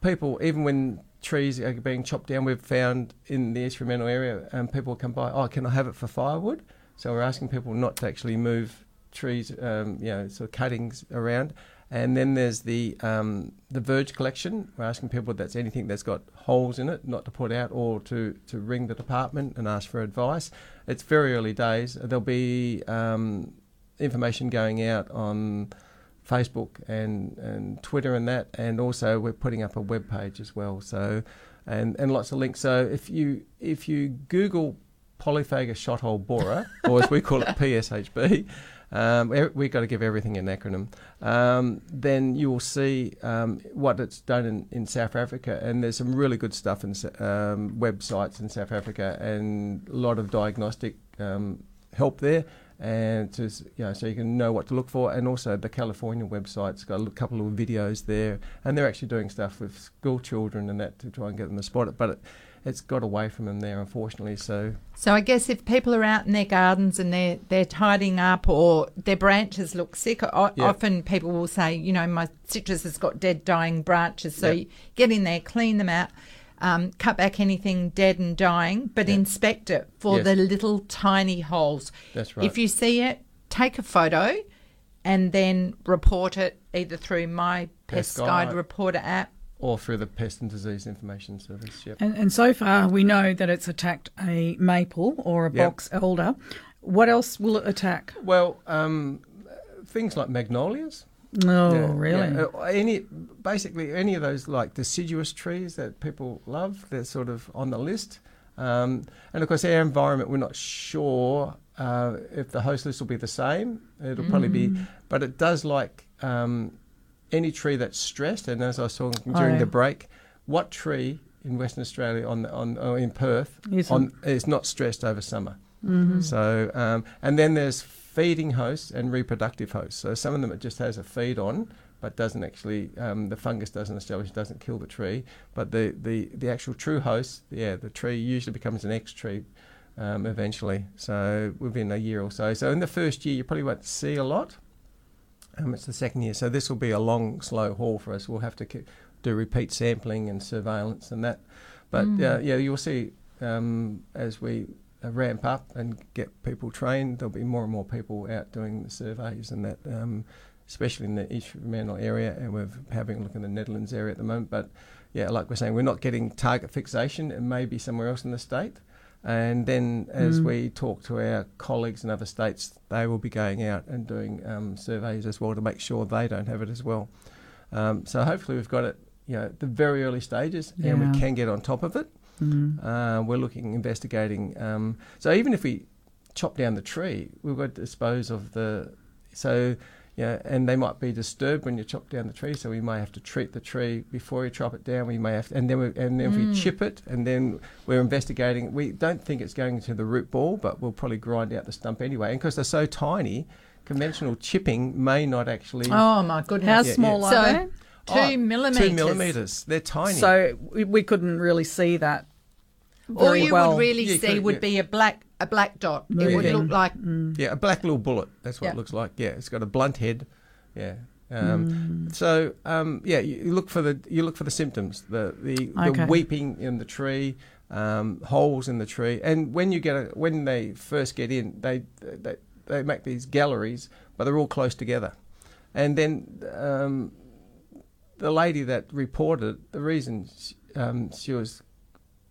people, even when trees are being chopped down, we've found in the East Fremantle area, um, people come by. Oh, can I have it for firewood? So we're asking people not to actually move trees, um, you know, sort of cuttings around. And then there's the um, the verge collection. We're asking people that's anything that's got holes in it not to put out or to, to ring the department and ask for advice. It's very early days. There'll be um, information going out on Facebook and, and Twitter and that, and also we're putting up a web page as well. So and, and lots of links. So if you if you Google polyphagous shot hole borer, or as we call it PSHB, um, we've got to give everything an acronym. Um, then you will see um, what it's done in, in South Africa, and there's some really good stuff in um, websites in South Africa, and a lot of diagnostic um, help there, and to, you know, so you can know what to look for. And also the California website's got a couple of videos there, and they're actually doing stuff with school children and that to try and get them to spot it. But it, it's got away from them there, unfortunately. So So I guess if people are out in their gardens and they're they're tidying up or their branches look sick, o- Yeah. often people will say, you know, my citrus has got dead, dying branches. So you get in there, clean them out, um, cut back anything dead and dying, but Yeah. inspect it for Yes. the little tiny holes. That's right. If you see it, take a photo and then report it either through my Pest Pest Guide. Reporter app. Or through the Pest and Disease Information Service. Yep. And, and so far, we know that it's attacked a maple or a Yep. box elder. What else will it attack? Well, um, things like magnolias. Oh, Yeah, really? yeah. Uh, Any, basically, any of those like deciduous trees that people love, they're sort of on the list. Um, and of course, our environment, we're not sure uh, if the host list will be the same. It'll probably be, Mm. but it does like um, any tree that's stressed. And as I saw Oh, during yeah. the break, what tree in Western Australia on on or in Perth on, is not stressed over summer? Mm-hmm. So, um, and then there's feeding hosts and reproductive hosts. So some of them it just has a feed on, but doesn't actually, um, the fungus doesn't establish, doesn't kill the tree. But the, the, the actual true host, yeah, the tree usually becomes an X tree um, eventually. So within a year or so. So in the first year, you probably won't see a lot. Um, it's the second year. So this will be a long, slow haul for us. We'll have to ki- do repeat sampling and surveillance and that. But uh, yeah, you'll see um, as we uh, ramp up and get people trained, there'll be more and more people out doing the surveys and that, um, especially in the East Fremantle area. And we're having a look in the Nedlands area at the moment. But yeah, like we're saying, we're not getting target fixation. It may be somewhere else in the state. And then as Mm. we talk to our colleagues in other states, they will be going out and doing um, surveys as well to make sure they don't have it as well. Um, so hopefully we've got it, you know, at the very early stages, and we can get on top of it. Mm. Uh, we're looking, investigating. Um, so even if we chop down the tree, we've got to dispose of the. So, yeah, and they might be disturbed when you chop down the tree. So we may have to treat the tree before you chop it down. We may have, to, and then we, and then if we mm. chip it, and then we're investigating. We don't think it's going to the root ball, but we'll probably grind out the stump anyway. And because they're so tiny, conventional chipping may not actually. Oh my goodness! How yeah. small So- are they? Two Oh, millimeters. Two millimeters. They're tiny. So we, we couldn't really see that. All you well. would really you see could, would yeah. be a black a black dot. It would look like Yeah, a black little bullet. That's what Yeah. it looks like. Yeah, it's got a blunt head. Yeah. Um, So um, yeah, you you look for the you look for the symptoms, the the, Okay. the weeping in the tree, um, holes in the tree, and when you get a, when they first get in, they they they make these galleries, but they're all close together, and then um, the lady that reported the reason she, um, she was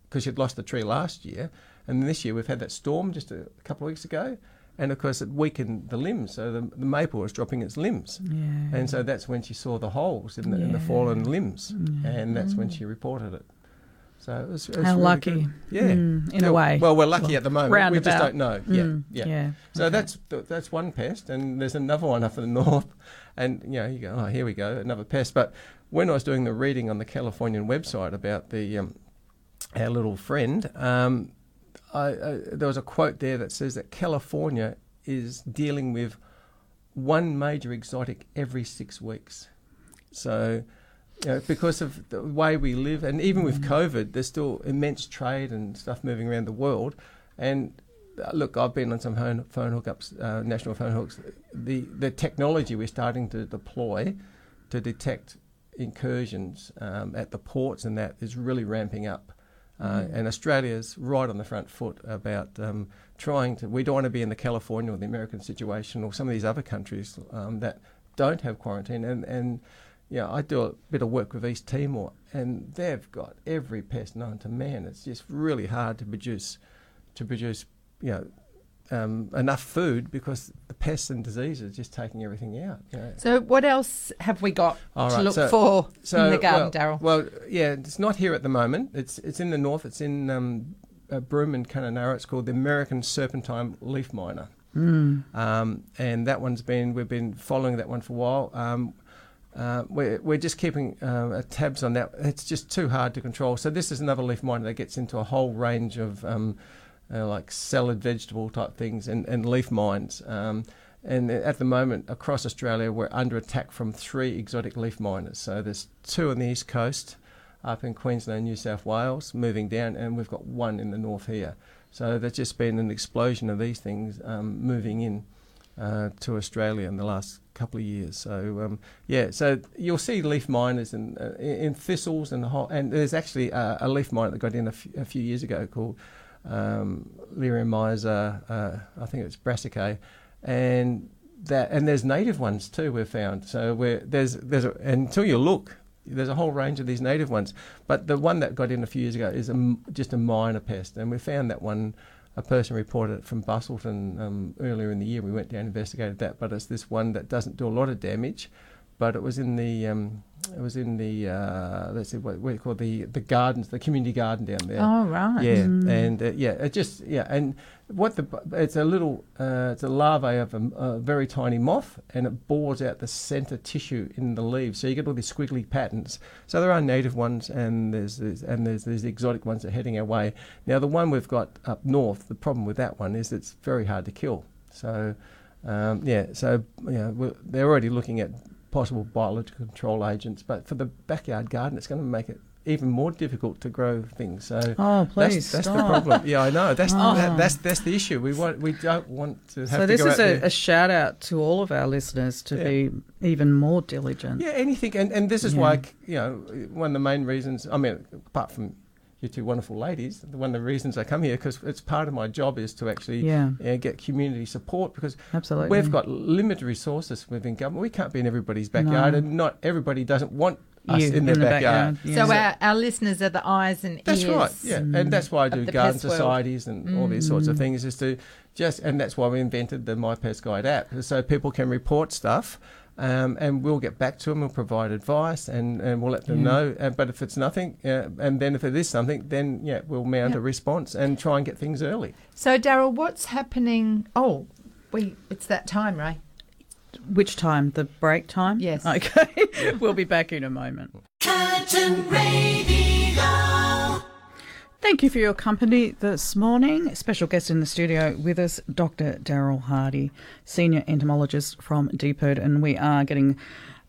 because she'd lost the tree last year, and this year we've had that storm just a couple of weeks ago, and of course it weakened the limbs, so the, the maple was dropping its limbs, Yeah. and so that's when she saw the holes in the, in the fallen limbs, and that's when she reported it. So it was, it was How really lucky. good. yeah, Mm, in a way. Well, we're lucky at the moment. We just don't know. Yeah, Mm, yeah. yeah. So Okay. that's that's one pest, and there's another one up in the north, and you know you go, oh, here we go, another pest. But when I was doing the reading on the Californian website about the um, our little friend, um, I, I, there was a quote there that says that California is dealing with one major exotic every six weeks. So, you know, because of the way we live, and even with COVID, there's still immense trade and stuff moving around the world. And uh, look, I've been on some phone, phone hookups, uh, national phone hooks. The the technology we're starting to deploy to detect incursions um, at the ports and that is really ramping up. Uh, And Australia's right on the front foot about um, trying to. We don't want to be in the California or the American situation or some of these other countries um, that don't have quarantine. And, and yeah, I do a bit of work with East Timor, and they've got every pest known to man. It's just really hard to produce, to produce, you know, um, enough food because the pests and diseases are just taking everything out. You know. So, what else have we got All to right, look so- for So, in the garden, well, Daryl? Well, yeah, it's not here at the moment. It's it's in the north. It's in um, uh, Broome and Kununurra. It's called the American Serpentine Leaf Miner. Um, and that one's been we've been following that one for a while. Um, uh, we're, we're just keeping uh, tabs on that. It's just too hard to control. So this is another leaf miner that gets into a whole range of um, uh, like salad vegetable type things and, and leaf mines. Um, and at the moment across Australia, we're under attack from three exotic leaf miners. So there's two on the east coast, up in Queensland, New South Wales, moving down, and we've got one in the north here. So there's just been an explosion of these things um, moving in uh, to Australia in the last couple of years. So um, yeah, so you'll see leaf miners in, uh, in thistles and the whole, and there's actually a, a leaf miner that got in a, f- a few years ago called um, Liriomyza, uh, I think it's brassicae, and that and there's native ones too we've found. So we're, there's there's a, until you look. There's a whole range of these native ones, but the one that got in a few years ago is a just a minor pest, and we found that one a person reported it from Busselton um, earlier in the year. We went down and investigated that, but it's this one that doesn't do a lot of damage. But it was in the um, it was in the uh, let's see what you call the the gardens, the community garden down there. Oh, right. Yeah, and uh, yeah, it just yeah, and what the it's a little uh, it's a larvae of a, a very tiny moth, and it bores out the centre tissue in the leaves, so you get all these squiggly patterns. So there are native ones, and there's, there's and there's these exotic ones that are heading our way. Now the one we've got up north, the problem with that one is it's very hard to kill. So um, yeah, so yeah, we're, they're already looking at possible biological control agents, but for the backyard garden, it's going to make it even more difficult to grow things. So Oh, please that's, that's the problem. Yeah, I know. That's Oh. that, that's that's the issue. We want we don't want to have So to this is a, a shout out to all of our listeners to Yeah. be even more diligent. Yeah, anything, and, and this is Yeah. why you know one of the main reasons. I mean, apart from you two wonderful ladies, one of the reasons I come here because it's part of my job is to actually Yeah. uh, get community support because Absolutely. we've got limited resources within government. We can't be in everybody's backyard, No. and not everybody doesn't want us You in their the backyard. backyard, yeah. So, our, our listeners are the eyes and That's ears. That's right, yeah, and that's why I do garden pest world. societies and all these sorts of things. Is to just, and that's why we invented the My Pest Guide app, so people can report stuff, um, and we'll get back to them. We'll provide advice, and, and we'll let them know. Uh, but if it's nothing, uh, and then if it is something, then yeah, we'll mount Yeah. a response and try and get things early. So, Daryl, what's happening? Oh, we it's that time, Ray. Which time? The break time? Yes. Okay. we'll be back in a moment. Thank you for your company this morning. Special guest in the studio with us, Dr. Daryl Hardie, senior entomologist from DPIRD, and we are getting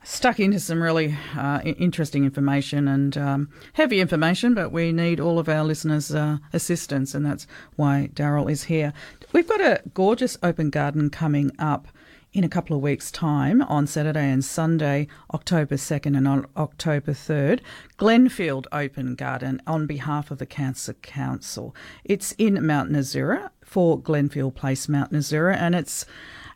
stuck into some really uh, interesting information and um, heavy information, but we need all of our listeners' uh, assistance, and that's why Daryl is here. We've got a gorgeous open garden coming up in a couple of weeks' time on Saturday and Sunday, October 2nd and on October 3rd, Glenfield Open Garden on behalf of the Cancer Council. It's in Mount Nasura for Glenfield Place, Mount Nasura, and it's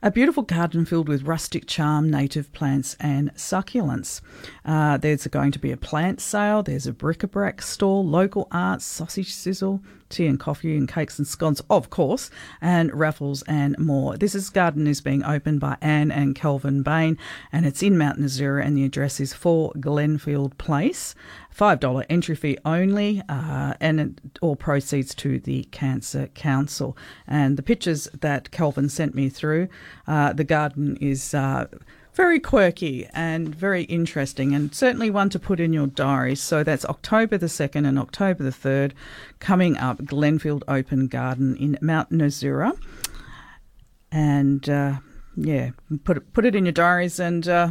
a beautiful garden filled with rustic charm, native plants, and succulents. Uh, there's going to be a plant sale, there's a bric-a-brac stall, local arts, sausage sizzle, tea and coffee and cakes and scones, of course, and raffles and more. This is garden is being opened by Anne and Kelvin Bain, and it's in Mount Nasura, and the address is 4 Glenfield Place. $5 entry fee only, uh, and it, all proceeds to the Cancer Council. And the pictures that Kelvin sent me through, uh, the garden is uh, very quirky and very interesting, and certainly one to put in your diary. So that's October the 2nd and October the 3rd, coming up Glenfield Open Garden in Mount Nasura. And uh, yeah, put it, put it in your diaries and uh,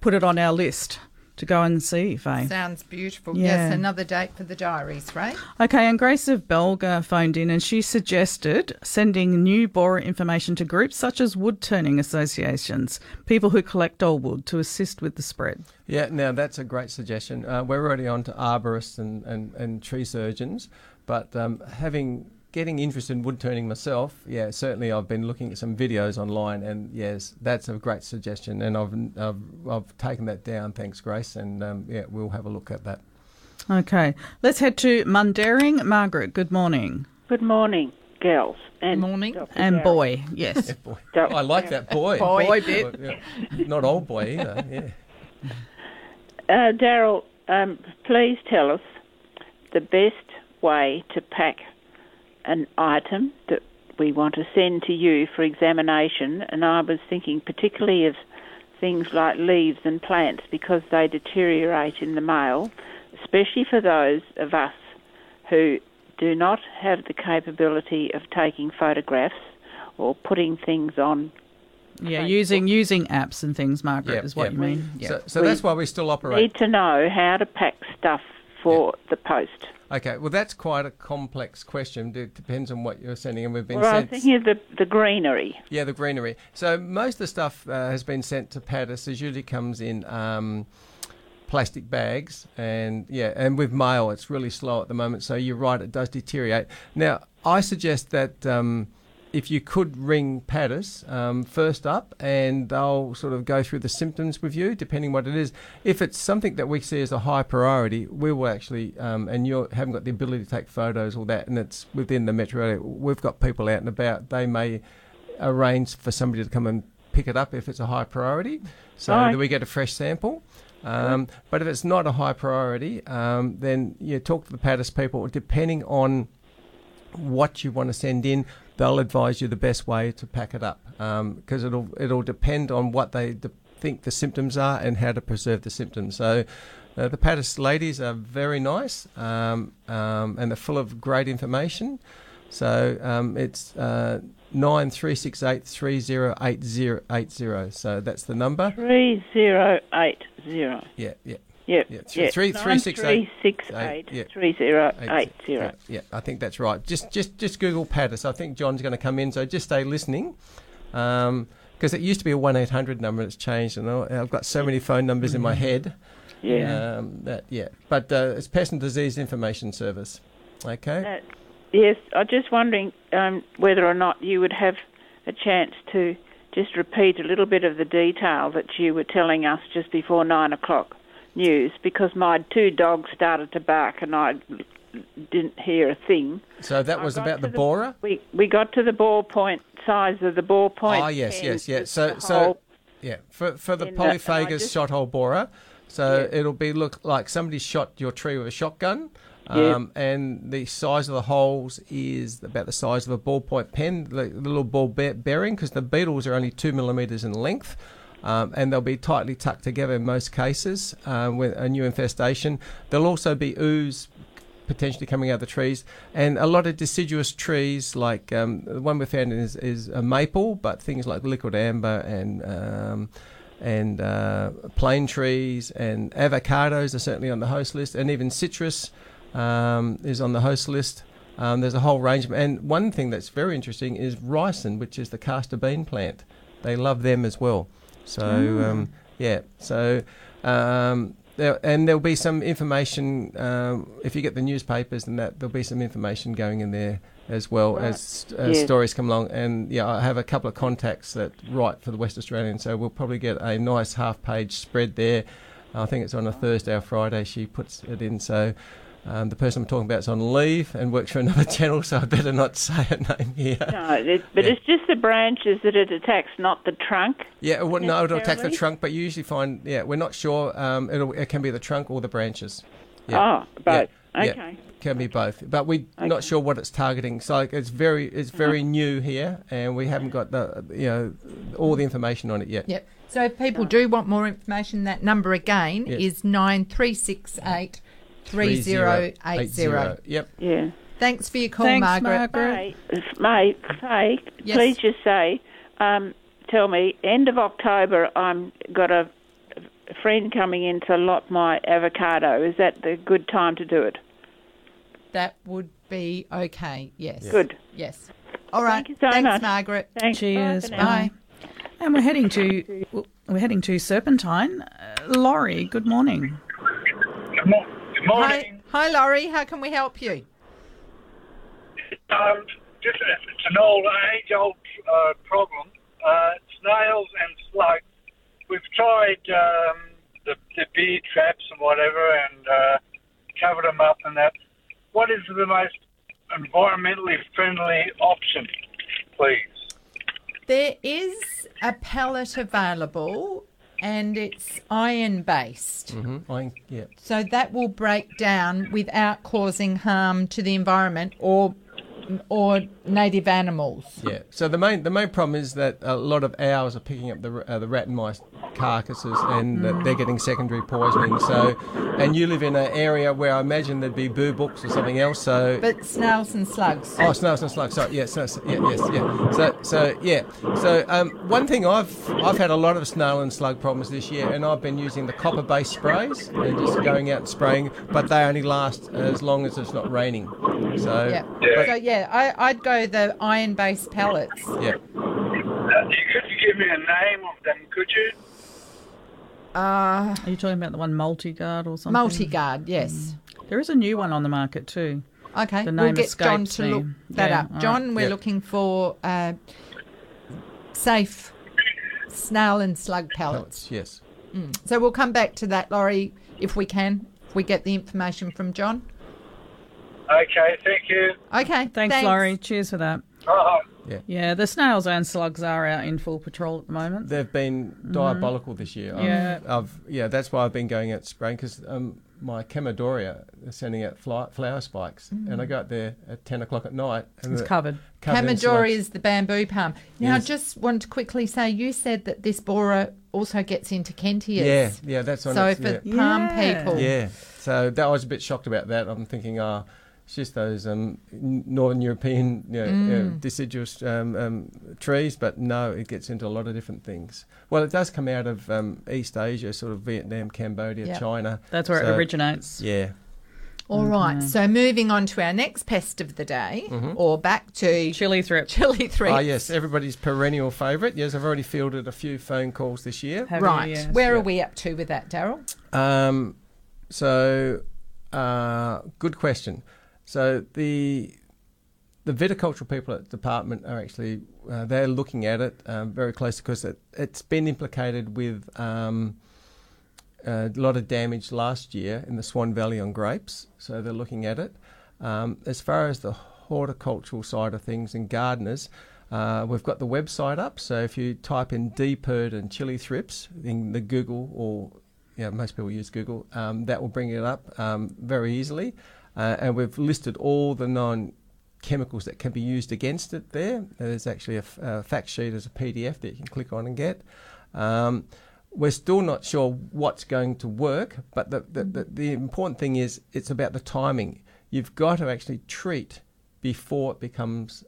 put it on our list to go and see, Faye. Sounds beautiful. Yeah. Yes, another date for the diaries, right? Okay, and Grace of Balga phoned in and she suggested sending new borer information to groups such as wood turning associations, people who collect old wood to assist with the spread. Yeah, now that's a great suggestion. Uh, we're already on to arborists and, and, and tree surgeons, but um, having getting interested in wood turning myself, yeah, certainly I've been looking at some videos online, and yes, that's a great suggestion, and I've I've, I've taken that down. Thanks, Grace, and um, yeah, we'll have a look at that. Okay, let's head to Mundaring. Margaret, good morning. Good morning. girls. And Morning. Dr. And Darren. boy, yes. Boy. I like that boy. Boy. Boy bit. Yeah. Not old boy either. Yeah. Uh, Daryl, um, please tell us the best way to pack an item that we want to send to you for examination. And I was thinking particularly of things like leaves and plants because they deteriorate in the mail, especially for those of us who do not have the capability of taking photographs or putting things on. Yeah, using using apps and things, Margaret, Yep, is what yep. you mean. Yeah. So, so that's why we still operate. Need to know how to pack stuff for the post. Okay, well, that's quite a complex question. It depends on what you're sending, and we've been Well, I was thinking of the, the greenery. Yeah, the greenery. So most of the stuff uh, has been sent to PaDIS. It usually comes in um, plastic bags, and yeah, and with mail, it's really slow at the moment. So you're right, it does deteriorate. Now, I suggest that. Um, if you could ring PaDIS um, first up, and they'll sort of go through the symptoms with you, depending what it is. If it's something that we see as a high priority, we will actually, um, and you haven't got the ability to take photos or that, and it's within the metro area. We've got people out and about. They may arrange for somebody to come and pick it up if it's a high priority, so that we get a fresh sample. Um, but if it's not a high priority, um, then you talk to the PaDIS people, depending on what you want to send in, they'll advise you the best way to pack it up because it'll it'll depend on what they de- think the symptoms are and how to preserve the symptoms. So. Uh, the PaDIS ladies are very nice um, um, and they're full of great information. So um, it's uh, nine three six eight three zero eight zero eight zero. So that's the number. 3080. Yeah, yeah. Yep. Yeah, th- yep. three- three, six, eight, 9368 yeah. 3080. Yeah, yeah, I think that's right. Just just just Google PaDIS. I think John's going to come in, so just stay listening. Because it used to be a one eight hundred number, it's changed, and I've got so many phone numbers in my head. Yeah. Um, that yeah, but uh, it's Pest and Disease Information Service. Okay. Uh, yes, I'm just wondering um, whether or not you would have a chance to just repeat a little bit of the detail that you were telling us just before nine o'clock news because my two dogs started to bark and I didn't hear a thing. so that was about to the borer. We we got to the ball point size of the ball point. Oh yes, pen, yes, So so whole- yeah, for for the in that, and I polyphagous just- shot hole borer. So Yeah. it'll be look like somebody shot your tree with a shotgun. Yeah. Um, and the size of the holes is about the size of a ballpoint pen, the, the little ball be- bearing, because the beetles are only two millimeters in length. Um, and they'll be tightly tucked together in most cases um, with a new infestation. There'll also be ooze potentially coming out of the trees, and a lot of deciduous trees, like um, the one we found is, is a maple, but things like liquidambar and um, and uh, plane trees and avocados are certainly on the host list, and even citrus um, is on the host list. Um, there's a whole range, of, and one thing that's very interesting is ricin, which is the castor bean plant. They love them as well. So um, yeah, so um, there, and there'll be some information um, if you get the newspapers and that there'll be some information going in there as well Right. as uh, Yes. stories come along. And yeah, I have a couple of contacts that write for the West Australian, so we'll probably get a nice half-page spread there. I think it's on a Thursday or Friday. She puts it in, so. Um, the person I'm talking about is on leave and works for another channel, so I better not say her name here. No, it, but Yeah. it's just the branches that it attacks, not the trunk. Yeah, well, no, it'll attack the trunk, but you usually find, yeah, we're not sure. Um, it'll, it can be the trunk or the branches. Yeah. Oh, both. Yeah, yeah. Okay. Can be both, but we're not sure what it's targeting. So like, it's very, it's very new here, and we haven't got the, you know, all the information on it yet. Yep. So if people do want more information, that number again Yes. is nine three six eight three zero eight zero. Yep. Yeah. Thanks for your call, Thanks, Margaret. Margaret. Mate, mate, Yes. please just say, um, tell me, end of October, I'm got a, a friend coming in to lot my avocado. Is that the good time to do it? That would be okay. Yes. Good. Yes. All right. you so Thanks, much. Margaret. Thanks. Cheers. Bye. Bye. And we're heading to we're heading to Serpentine. Uh, Laurie, good morning. Good, mo- good Hi, morning. hi, Laurie. How can we help you? Um, just it's an old, age-old uh, problem. Uh, snails and slugs. We've tried um, the, the bee traps and whatever, and uh, covered them up and that. What is the most environmentally friendly option, please? There is a pellet available and it's iron based. Mm-hmm. I, yeah. So that will break down without causing harm to the environment or or native animals. Yeah. So the main the main problem is that a lot of owls are picking up the uh, the rat and mice carcasses, and that they're getting secondary poisoning. So, and you live in an area where I imagine there'd be boo books or something else. So. But snails and slugs. Oh, snails and slugs. Sorry, yes, yeah, so, yeah, yes, yeah. So, so yeah. So, um, one thing I've I've had a lot of snail and slug problems this year, and I've been using the copper-based sprays and just going out and spraying, but they only last as long as it's not raining. So, yeah. but- So yeah, I, I'd go the iron-based pellets. yeah. Uh, you could you give me a name of them, could you? Uh, Are you talking about the one multi-guard or something? multi-guard, yes. There is a new one on the market too. Okay, The we'll name get John to me. look that Yeah, up. John, right. we're Yeah. looking for uh, safe snail and slug pellets. Yes. So we'll come back to that, Laurie, if we can, if we get the information from John. Okay, thank you. Okay, Thanks, Laurie. Cheers for that. Oh, Yeah, Yeah, the snails and slugs are out in full patrol at the moment. They've been diabolical this year. I've- Yeah. I've, yeah, that's why I've been going out spraying because um, my Chamaedorea are sending out fly, flower spikes, and I go out there at ten o'clock at night. And It's they're covered. covered in Chamaedorea slugs. is the bamboo palm. Now, I just want to quickly say you said that this borer also gets into Kentias. Yeah, yeah, that's on So its- for yeah. palm Yeah. people. Yeah, so that I was a bit shocked about that. I'm thinking, ah, it's just those um, Northern European you know, Mm. uh, deciduous um, um, trees, but no, it gets into a lot of different things. Well, it does come out of um, East Asia, sort of Vietnam, Cambodia, Yep. China. That's where So, it originates. Yeah, All right. So moving on to our next pest of the day, or back to Chili thrip. chili threats. Ah, yes, everybody's perennial favourite. Yes, I've already fielded a few phone calls this year. Have you? Right. Yes. Where Yeah. are we up to with that, Daryl? Um, so, uh, good question. So the the viticultural people at the department are actually uh, they're looking at it um, very closely because it, it's been implicated with um, a lot of damage last year in the Swan Valley on grapes. So they're looking at it. Um, as far as the horticultural side of things and gardeners, uh, we've got the website up. So if you type in DPIRD and chili thrips in the Google or yeah, most people use Google, um, that will bring it up um, very easily. Uh, and we've listed all the non chemicals that can be used against it there. There's actually a, f- a fact sheet as a PDF that you can click on and get. Um, we're still not sure what's going to work, but the, the, the, the important thing is it's about the timing. You've got to actually treat before it becomes.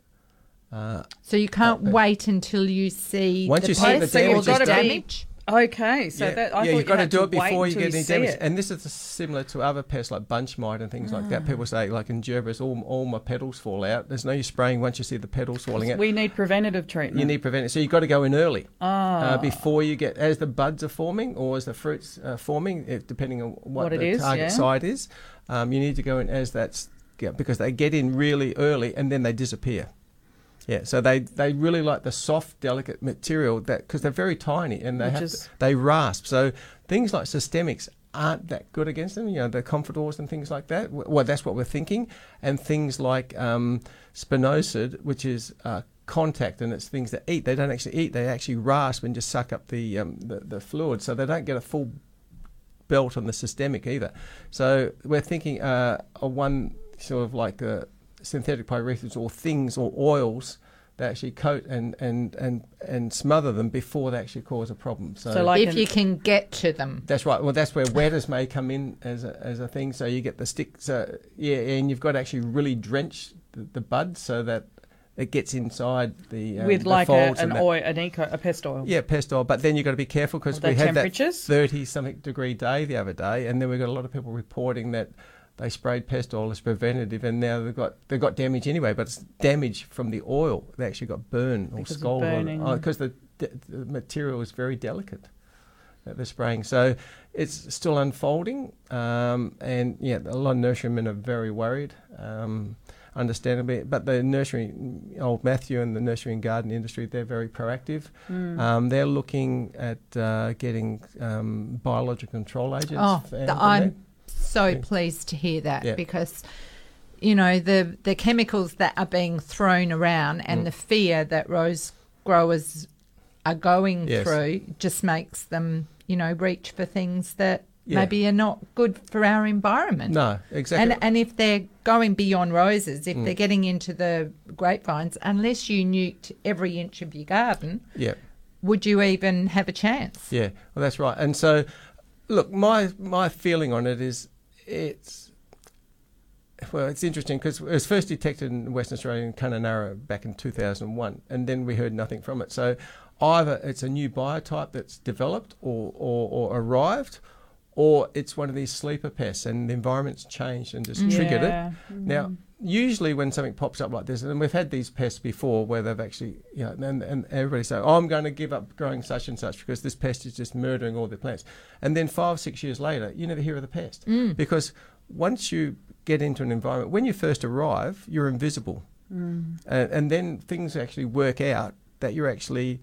Uh, So you can't Uh, wait until you see Once the you see the damage or is the done- damage. Okay, so yeah, that I yeah, you've got to do it before you get any damage. it. And this is similar to other pests like bunch mite and things like that. People say, like in gerberas, all, all my petals fall out. There's no use spraying once you see the petals falling out. we need preventative treatment. You need preventative, So you've got to go in early Ah. uh, before you get as the buds are forming or as the fruits are forming, if, depending on what, What the is, target yeah. site is. Um, you need to go in as that's yeah, because they get in really early and then they disappear. Yeah, so they, they really like the soft, delicate material that because they're very tiny and they to, they rasp. So things like systemics aren't that good against them. You know, the confidors and things like that. Well, that's what we're thinking. And things like um, spinosad, which is uh, contact, and it's things that eat. They don't actually eat. They actually rasp and just suck up the um, the, the fluid, so they don't get a full belt on the systemic either. So we're thinking uh, a one sort of like uh, synthetic pyrethroids or things or oils that actually coat and, and, and, and smother them before they actually cause a problem. So, So like if an- you can get to them. that's right. Well, that's where wetters may come in as a, as a thing. So you get the stick. So yeah, and you've got to actually really drench the, the bud so that it gets inside the um, with the like a, an oil, an eco, a pest oil. yeah, pest oil. But then you've got to be careful because Of we had that 30 something degree day the other day, and then we got a lot of people reporting that they sprayed pest oil as preventative, and now they've got they've got damage anyway, but it's damage from the oil. They actually got burned or scalded burning. because the, the, the material is very delicate that they're spraying. So it's still unfolding, um, and yeah, a lot of nurserymen are very worried. Um, understandably, but the nursery, old Matthew and the nursery and garden industry, they're very proactive. Hmm. Um, they're looking at uh, getting um, biological control agents. Oh, the, there. So Yeah. pleased to hear that Yeah. because you know the the chemicals that are being thrown around Mm. and the fear that rose growers are going Yes. through just makes them you know reach for things that Yeah. maybe are not good for our environment. No, exactly. And and if they're going beyond roses, if Mm. they're getting into the grapevines, unless you nuked every inch of your garden, yeah. would you even have a chance? Yeah, well, that's right. And so, look, my my feeling on it is it's well, it's interesting because it was first detected in Western Australia in Kununurra back in 2001, and then we heard nothing from it. So either it's a new biotype that's developed or, or, or arrived, or it's one of these sleeper pests, and the environment's changed and just triggered Yeah. it. Now, usually when something pops up like this, and we've had these pests before where they've actually, you know, and, and everybody say, oh, I'm going to give up growing such and such because this pest is just murdering all the plants. And then five, six years later, you never hear of the pest. Mm. Because once you get into an environment, when you first arrive, you're invisible. Mm. And, and then things actually work out that you're actually.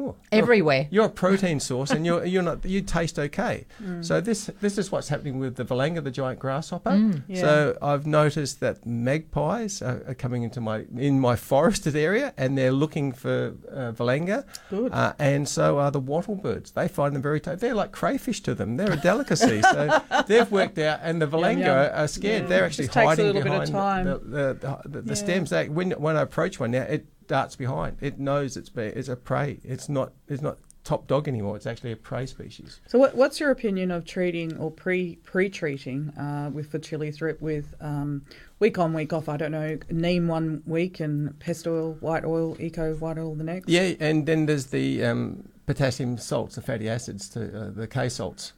Oh, you're- Everywhere. you're a protein source, and you're you're not you taste okay. So this this is what's happening with the valanga, the giant grasshopper. So I've noticed that magpies are, are coming into my in my forested area, and they're looking for uh, valanga. Good. Uh, and so are the wattlebirds. They find them very. ta they're like crayfish to them. They're a delicacy. so they've worked out, and the valanga yum. are, are scared. Yeah. They're actually hiding little bit of behind time. the the, the, the, the Yeah. stems. They, when when I approach one now, it darts behind. It knows it's be, it's a prey. It's not it's not top dog anymore. It's actually a prey species. So, what, what's your opinion of treating or pre pre treating uh, with the chili thrip with um, week on week off? I don't know, neem one week and pest oil, white oil, eco white oil the next. Yeah, and then there's the um, potassium salts, the fatty acids, to, uh, the K salts.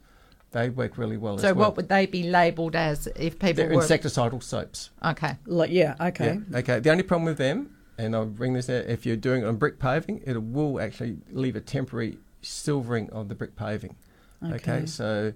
They work really well So as well. what would they be labelled as if people They're were insecticidal soaps. okay? Like, yeah, okay. Yeah. Okay. The only problem with them, and I'll bring this out, if you're doing it on brick paving, it will actually leave a temporary silvering of the brick paving. Okay. Okay. So,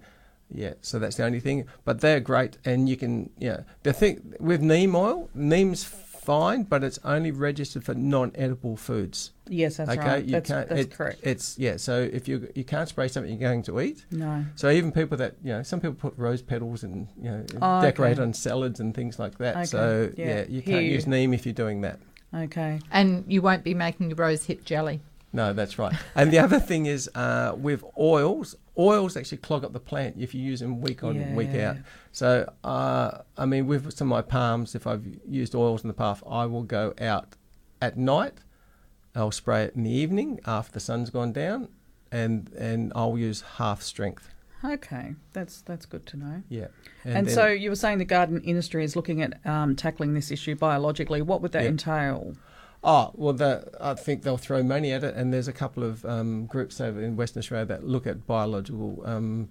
yeah. So that's the only thing. But they're great, and you can, yeah. The thing with neem oil, neem's fine, but it's only registered for non-edible foods. Yes, that's okay. right. You That's, can't. that's it- correct. It's yeah. So if you you can't spray something you're going to eat. no. So even people that you know, some people put rose petals and you know Oh, decorate okay. on salads and things like that. Okay, So yeah. yeah, you can't use neem if you're doing that. Okay. And you won't be making your rose hip jelly. No, that's right. and the other thing is uh, with oils, oils actually clog up the plant if you use them week on, week Yeah. out. So, uh, I mean, with some of my palms, if I've used oils in the past, I will go out at night. I'll spray it in the evening after the sun's gone down, and and I'll use half strength. Okay. That's that's good to know. Yeah. And, then- so you were saying the garden industry is looking at um, tackling this issue biologically. What would that Yeah. entail? Oh well, the, I think they'll throw money at it, and there's a couple of um, groups over in Western Australia that look at biological um,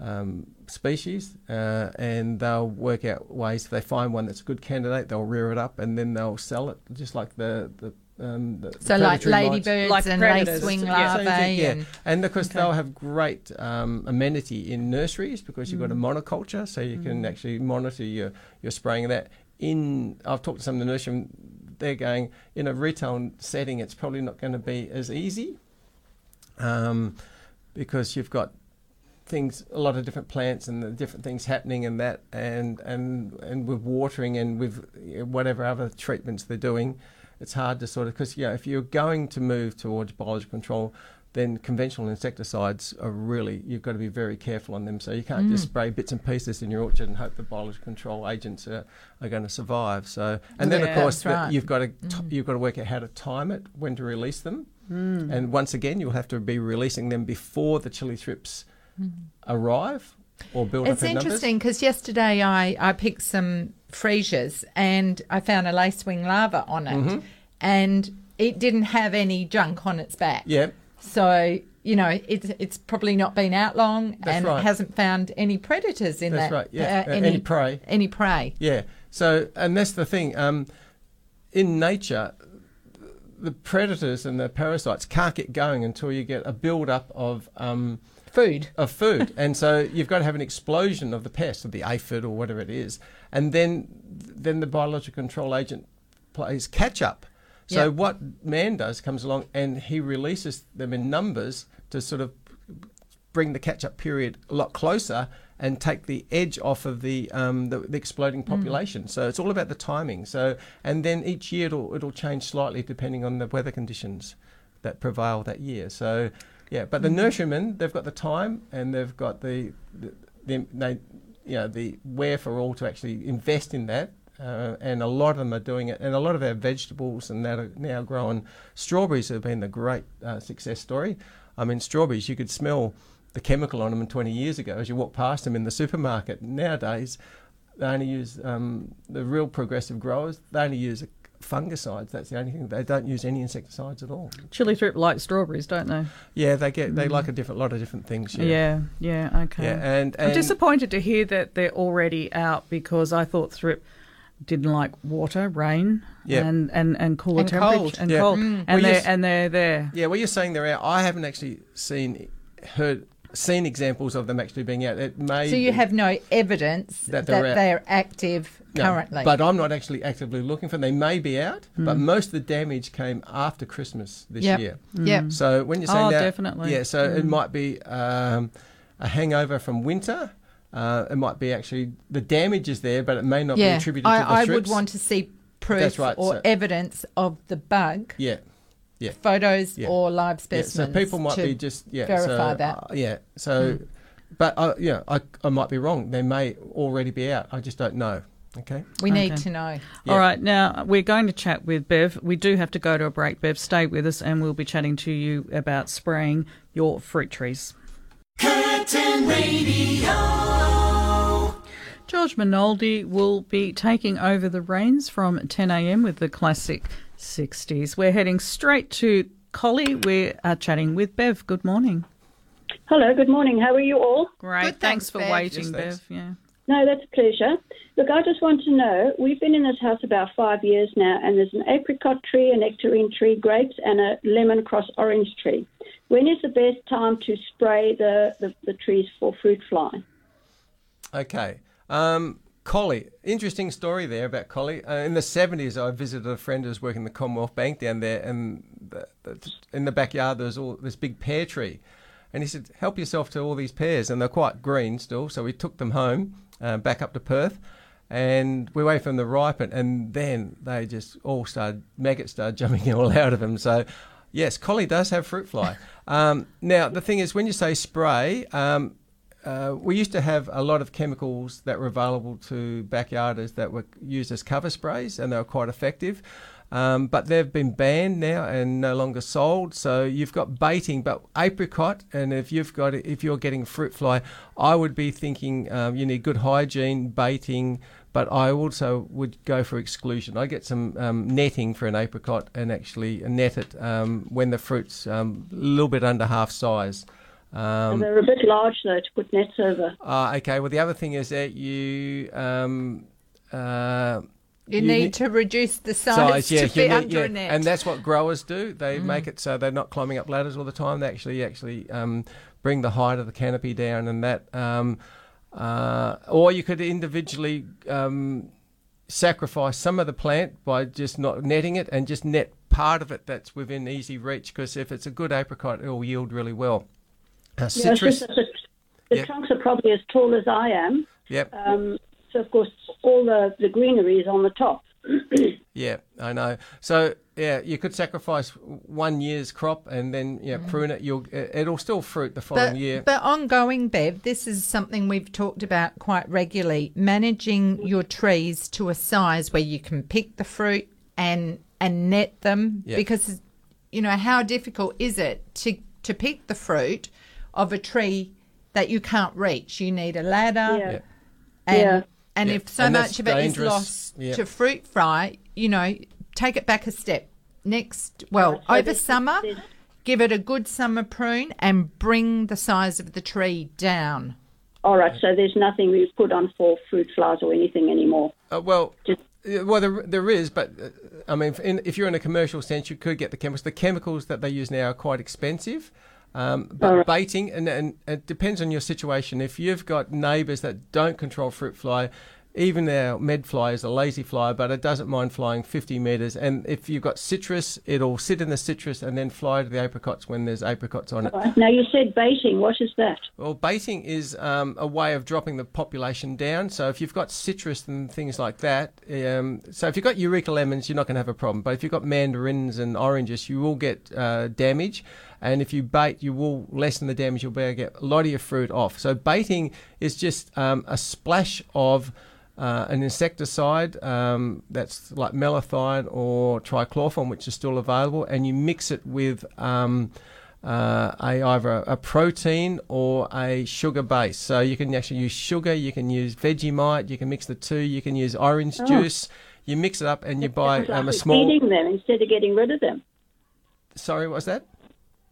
um, species, uh, and they'll work out ways. If they find one that's a good candidate, they'll rear it up, and then they'll sell it, just like the the. Um, the So like ladybirds Like and predators. lacewing Yeah. larvae Same thing, yeah. and And of course, Okay. they'll have great um, amenity in nurseries because you've got a Mm. monoculture, so you can actually monitor your, your spraying of that. In I've talked to some of the nursery, they're going in a retail setting. It's probably not going to be as easy um, because you've got things, a lot of different plants and the different things happening and that, and and and with watering and with whatever other treatments they're doing, it's hard to sort of because you know if you're going to move towards biological control. Then conventional insecticides are really you've got to be very careful on them. So you can't just mm. spray bits and pieces in your orchard and hope the biological control agents are, are going to survive. So and then Yeah, of course right. you've got to t- mm. you've got to work out how to time it, when to release them, mm. and once again you'll have to be releasing them before the chili thrips arrive or build It's up in interesting because yesterday I, I picked some freesias and I found a lacewing larva on it Mm-hmm. and it didn't have any junk on its back. Yeah, So, you know, it's it's probably not been out long That's and right. hasn't found any predators in That's that. right, yeah. uh, Uh, any prey. Any prey. yeah. So and that's the thing. Um, in nature, the predators and the parasites can't get going until you get a build up of um, Food. of food, and so you've got to have an explosion of the pest, of the aphid or whatever it is, and then then the biological control agent plays catch up. So Yep. what man does comes along and he releases them in numbers to sort of bring the catch-up period a lot closer and take the edge off of the um, the, the exploding population. So it's all about the timing. So and then each year it'll it'll change slightly depending on the weather conditions that prevail that year. So yeah, but the nurserymen they've got the time and they've got the, the, the they you know the where for all to actually invest in that. Uh, and a lot of them are doing it, and a lot of our vegetables and that are now growing. Strawberries have been the great uh, success story. I mean, strawberries you could smell the chemical on them 20 years ago as you walk past them in the supermarket. Nowadays, they only use um, the real progressive growers. They only use fungicides. That's the only thing. They don't use any insecticides at all. Chili thrip like strawberries, don't they? Yeah, they get they like a different lot of different things. Yeah, Yeah, yeah, okay. Yeah, and, I'm disappointed to hear that they're already out because I thought thrip didn't like water, rain, Yeah. and, and, and cooler And temperature cold. and Yeah. cold, Mm. and Well, they're yes. and they're there. Yeah, well, you're saying they're out. I haven't actually seen, heard, seen examples of them actually being out. It may So you be- have no evidence That that, they're out. they're active No, currently. but I'm not actually actively looking for them. They may be out, but most of the damage came after Christmas this Yep. year. Yep. So when you're saying Oh, that, definitely. yeah. So it might be um, a hangover from winter. Uh, it might be actually the damage is there, but it may not be attributed I, to the I would want to see proof right, or so- evidence of the bug, Yeah. Yeah. photos Yeah. or live Yeah, specimens. so people might to be just yeah verify so, that. uh, yeah. So, but uh, yeah, I, I might be wrong. They may already be out. I just don't know. Okay. we need Okay. to know. Yeah. All right, now we're going to chat with Bev. We do have to go to a break. Bev, stay with us, and we'll be chatting to you about spraying your fruit trees. Curtin Radio. George Minoldi will be taking over the reins from 10 a.m. with the classic 60s. We're heading straight to Collie. We're uh, chatting with Bev. Good morning. Hello, good morning. How are you all? Great. Good, thanks, thanks, for Bev. waiting, Yes, thanks. Bev. Yeah. No, that's a pleasure. Look, I just want to know we've been in this house about five years now, and there's an apricot tree, a nectarine tree, grapes, and a lemon cross orange tree. When is the best time to spray the, the, the trees for fruit fly? Okay. Um, Collie, interesting story there about Collie. Uh, in the 70s, I visited a friend who was working in the Commonwealth Bank down there, and the, the, in the backyard there was all this big pear tree. And he said, Help yourself to all these pears. And they're quite green still. So we took them home, uh, back up to Perth, and we for them to ripen. And then they just all started, maggots started jumping all out of them. So, yes, Collie does have fruit fly. um, now, the thing is, when you say spray, um, uh, we used to have a lot of chemicals that were available to backyarders that were used as cover sprays, and they were quite effective. Um, but they've been banned now and no longer sold. So you've got baiting, but apricot, and if you've got if you're getting fruit fly, I would be thinking um, you need good hygiene, baiting. But I also would go for exclusion. I get some um, netting for an apricot and actually net it um, when the fruit's um, a little bit under half size. Um, They're a bit large, though, to put nets over. uh, okay. Well, the other thing is that you um, uh, You, You need need- to reduce the size, size, yeah, to you fit need- under yeah. a net. and that's what growers do. They make it so they're not climbing up ladders all the time. They actually actually um, bring the height of the canopy down, and that. Um, uh, or you could individually um, sacrifice some of the plant by just not netting it and just net part of it that's within easy reach. Because if it's a good apricot, it will yield really well. Uh, citrus. just that the, the Yeah. trunks are probably as tall as I am. Yep. Um, so, of course, all the, the greenery is on the top. Yeah, I know. So yeah, you could sacrifice one year's crop and then yeah mm. prune it. You'll it- it'll still fruit the following but, year. but ongoing, Bev, this is something we've talked about quite regularly. Managing your trees to a size where you can pick the fruit and and net them Yeah. because you know how difficult is it to to pick the fruit of a tree that you can't reach. You need a ladder. Yeah. And, Yeah. And Yeah. if so And much of it is lost Yeah. to fruit fly, you know, take it back a step. Next, well, so over summer, this- give it a good summer prune and bring the size of the tree down. All right, so there's nothing we've put on for fruit flies or anything anymore. Uh, well, Just- uh, well, there, there is, but uh, I mean, in, if you're in a commercial sense, you could get the chemicals. The chemicals that they use now are quite expensive. Um, but Alright. baiting, and, and it depends on your situation. If you've got neighbours that don't control fruit fly, even our med fly is a lazy fly, but it doesn't mind flying 50 metres. And if you've got citrus, it'll sit in the citrus and then fly to the apricots when there's apricots on it. Right. Now you said baiting. What is that? Well, baiting is um, a way of dropping the population down. So if you've got citrus and things like that, um, so if you've got eureka lemons, you're not going to have a problem. But if you've got mandarins and oranges, you will get uh, damage. And if you bait, you will lessen the damage. You'll be able to get a lot of your fruit off. So baiting is just um, a splash of uh, an insecticide um, that's like malathion or trichlorfon, which is still available, and you mix it with um, uh, a either a protein or a sugar base. So you can actually use sugar, you can use Vegemite, you can mix the two, you can use orange Oh. juice. You mix it up and you buy um, a small. feeding them instead of getting rid of them. Sorry, what's that?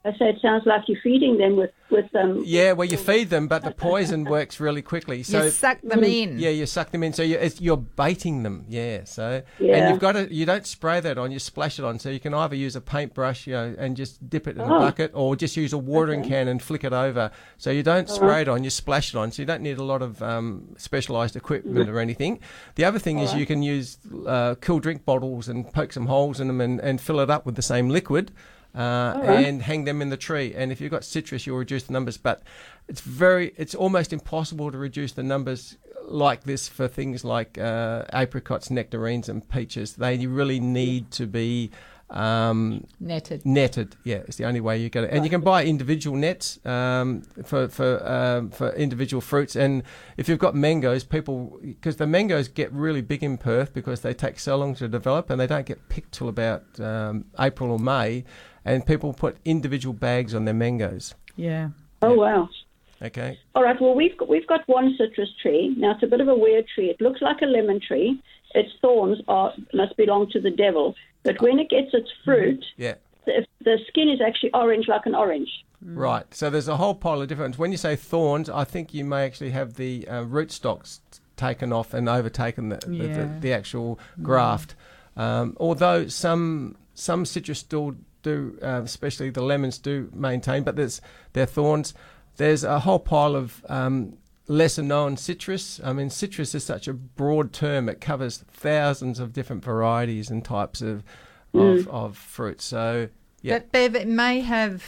I say it sounds like you're feeding them with with um. Yeah, well, you feed them, but the poison works really quickly. So you suck them in. Yeah, you suck them in. So you, it's, you're baiting them. Yeah. So and you've got to you don't spray that on. You splash it on. So you can either use a paintbrush, you know, and just dip it in a Oh. bucket, or just use a watering Okay. can and flick it over. So you don't All spray it on. You splash it on. So you don't need a lot of um, specialised equipment or anything. The other thing All is right. you can use uh, cool drink bottles and poke some holes in them and, and fill it up with the same liquid. Uh, right. and hang them in the tree. And if you've got citrus, you'll reduce the numbers. But it's very, it's almost impossible to reduce the numbers like this for things like uh, apricots, nectarines, and peaches. They really need to be um, Netted. Netted, yeah, it's the only way you get it. And you can buy individual nets um, for for um, for individual fruits. And if you've got mangoes, people because the mangoes get really big in Perth because they take so long to develop and they don't get picked till about um, April or May. And people put individual bags on their mangoes. Yeah. Oh wow. Okay. All right. Well, we've got, we've got one citrus tree. Now it's a bit of a weird tree. It looks like a lemon tree. Its thorns are must belong to the devil. But when it gets its fruit, Yeah. the, the skin is actually orange, like an orange. Right. So there's a whole pile of different. When you say thorns, I think you may actually have the uh, rootstocks taken off and overtaken the, the, the, the actual graft. Um, although some some citrus still do, uh, especially the lemons, do maintain, but there's their thorns. There's a whole pile of um, lesser known citrus. I mean, citrus is such a broad term; it covers thousands of different varieties and types of of, of fruit. So yeah. But Bev, it may have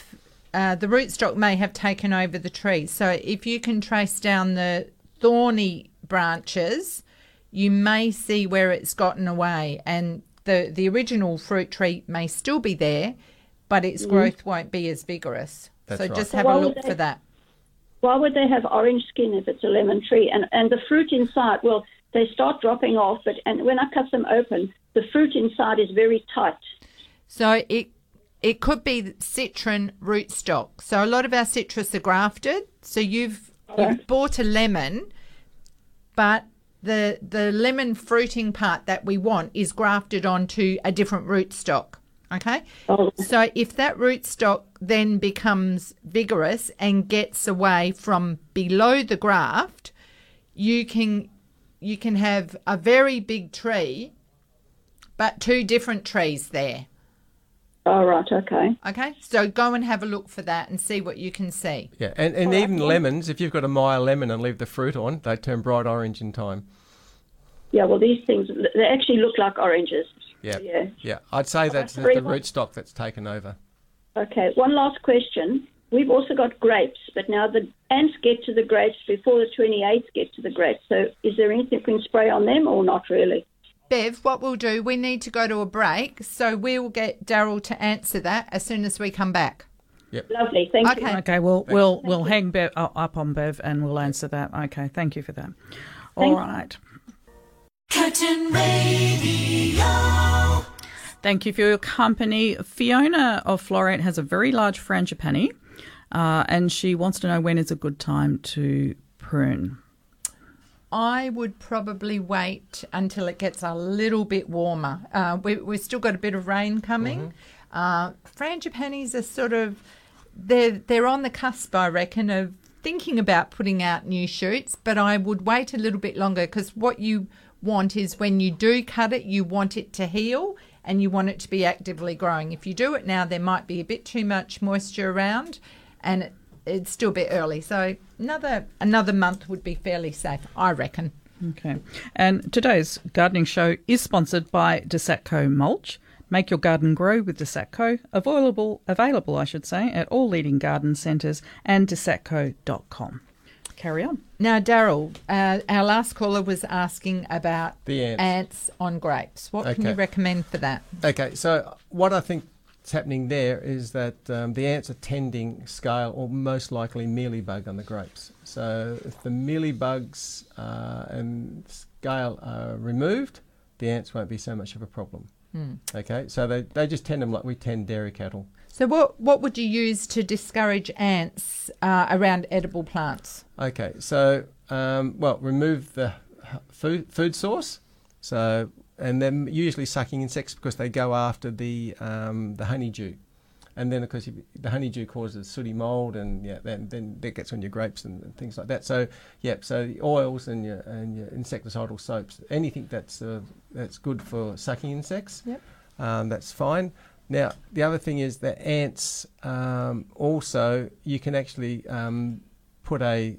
uh, the rootstock may have taken over the tree. So if you can trace down the thorny branches, you may see where it's gotten away, and the the original fruit tree may still be there, but its Mhm. growth won't be as vigorous. That's so right. just have why a look they- for that. Why would they have orange skin if it's a lemon tree? And and the fruit inside, well, they start dropping off. But and when I cut them open, the fruit inside is very tight. So it it could be citron rootstock. So a lot of our citrus are grafted. So you've you've bought a lemon, but the the lemon fruiting part that we want is grafted onto a different rootstock. Okay. Oh. So if that rootstock then becomes vigorous and gets away from below the graft, you can you can have a very big tree, but two different trees there. All right. Okay. Okay, so go and have a look for that and see what you can see. Yeah, and, and even lemons, if you've got a Meyer lemon and leave the fruit on, they turn bright orange in time. Yeah. Well, these things they actually look like oranges. Yeah. Yeah. Yeah. I'd say that's the, very the rootstock that's taken over. Okay. One last question. We've also got grapes, but now the ants get to the grapes before the 28s get to the grapes. So is there anything we can spray on them or not really? Bev, what we'll do, we need to go to a break, so we'll get Daryl to answer that as soon as we come back. Yep. Lovely. Thank Okay. you. Okay, we'll we'll we'll hang Bev, uh, up on Bev and we'll answer that. Okay, thank you for that. All right. Curtin Radio. Thank you for your company. Fiona of Floreat has a very large frangipani, uh, and she wants to know when is a good time to prune. I would probably wait until it gets a little bit warmer. Uh, we, we've still got a bit of rain coming. Uh, frangipanis are sort of they're they're on the cusp, I reckon, of thinking about putting out new shoots. But I would wait a little bit longer because what you want is when you do cut it, you want it to heal and you want it to be actively growing. If you do it now, there might be a bit too much moisture around, and it, it's still a bit early. So another another month would be fairly safe, I reckon. Okay. And today's gardening show is sponsored by Desatco Mulch. Make your garden grow with Desatco. Available, available, I should say, at all leading garden centres and desatco.com. Carry on. Now, Daryl, uh, our last caller was asking about The ants. on grapes. What can you recommend for that? Okay, so what I think is happening there is that um, the ants are tending scale or most likely mealybug on the grapes. So if the mealybugs uh, and scale are removed, the ants won't be so much of a problem. Hmm. Okay, so they, they just tend them like we tend dairy cattle. So, what what would you use to discourage ants uh, around edible plants? Okay, so um, well, remove the food food source. So and then usually sucking insects because they go after the um, the honeydew, and then of course the honeydew causes sooty mold, and yeah, then then that gets on your grapes and, and things like that. So yeah, so the oils and your and your insecticidal soaps, anything that's uh, that's good for sucking insects, Yep. um, that's fine. Now, the other thing is that ants um, also, you can actually um, put a,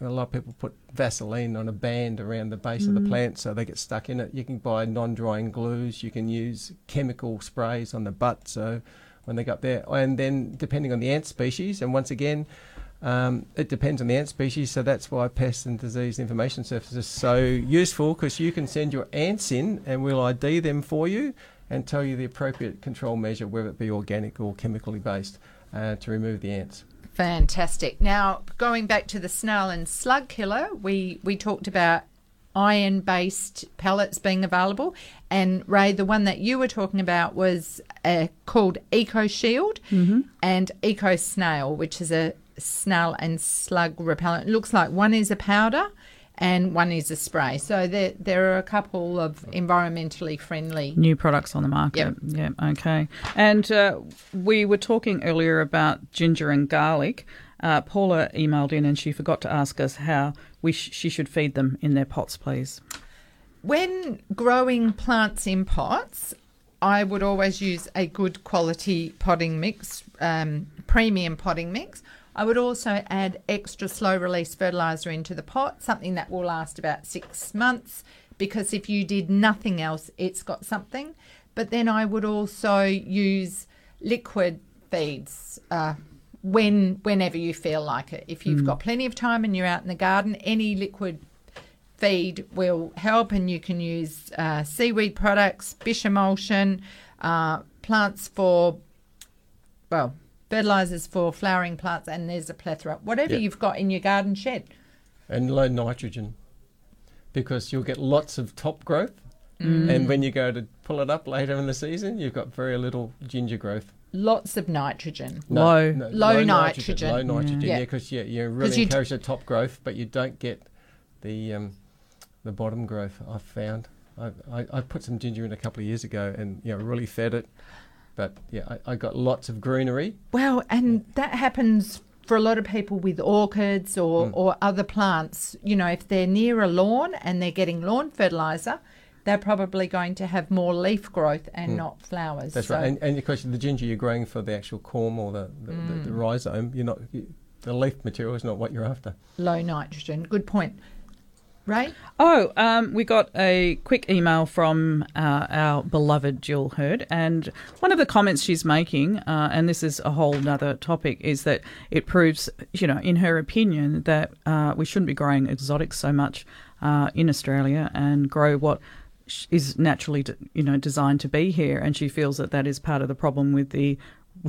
a lot of people put Vaseline on a band around the base of the Mm. plant so they get stuck in it. You can buy non drying glues, you can use chemical sprays on the butt so when they go up there. And then, depending on the ant species, and once again, um, it depends on the ant species, so that's why Pest and Disease Information Service is so useful because you can send your ants in and we'll ID them for you and tell you the appropriate control measure, whether it be organic or chemically based, uh, to remove the ants. Fantastic. Now, going back to the snail and slug killer, we, we talked about iron based pellets being available. And Ray, the one that you were talking about was uh, called Eco Shield Mhm. and Eco Snail, which is a snail and slug repellent. It looks like one is a powder and one is a spray. So there, there are a couple of environmentally friendly New products on the market. Yeah, okay. And uh, we were talking earlier about ginger and garlic. Uh, Paula emailed in and she forgot to ask us how we sh- she should feed them in their pots, please. When growing plants in pots, I would always use a good quality potting mix, um, premium potting mix. I would also add extra slow release fertilizer into the pot, something that will last about six months, because if you did nothing else, it's got something. But then I would also use liquid feeds uh, when whenever you feel like it. If you've Mm. got plenty of time and you're out in the garden, any liquid feed will help, and you can use uh, seaweed products, fish emulsion, uh, plants for, well, fertilizers for flowering plants, and there's a plethora. Whatever Yeah. you've got in your garden shed. And low nitrogen, because you'll get lots of top growth. Mm. And when you go to pull it up later in the season, you've got very little ginger growth. Lots of nitrogen. No, Low. no, Low nitrogen. Low nitrogen, Yeah. yeah, because you, you 'Cause really you d- encourage the top growth, but you don't get the um, the bottom growth. I've found. I, I, I put some ginger in a couple of years ago, and you know really fed it. But yeah, I, I got lots of greenery. Well, and that happens for a lot of people with orchids or, Mm. or other plants. You know, if they're near a lawn and they're getting lawn fertilizer, they're probably going to have more leaf growth and Mm. not flowers. That's So- right. And, and of course, the ginger you're growing for the actual corm or the the, the, the Mm. rhizome. You're not. You, the leaf material is not what you're after. low nitrogen. Good point. Ray? Oh, um, we got a quick email from uh, our beloved Jill Hurd, and one of the comments she's making, uh, and this is a whole other topic, is that it proves, you know, in her opinion, that uh, we shouldn't be growing exotics so much uh, in Australia and grow what is naturally, you know, designed to be here, and she feels that that is part of the problem with the,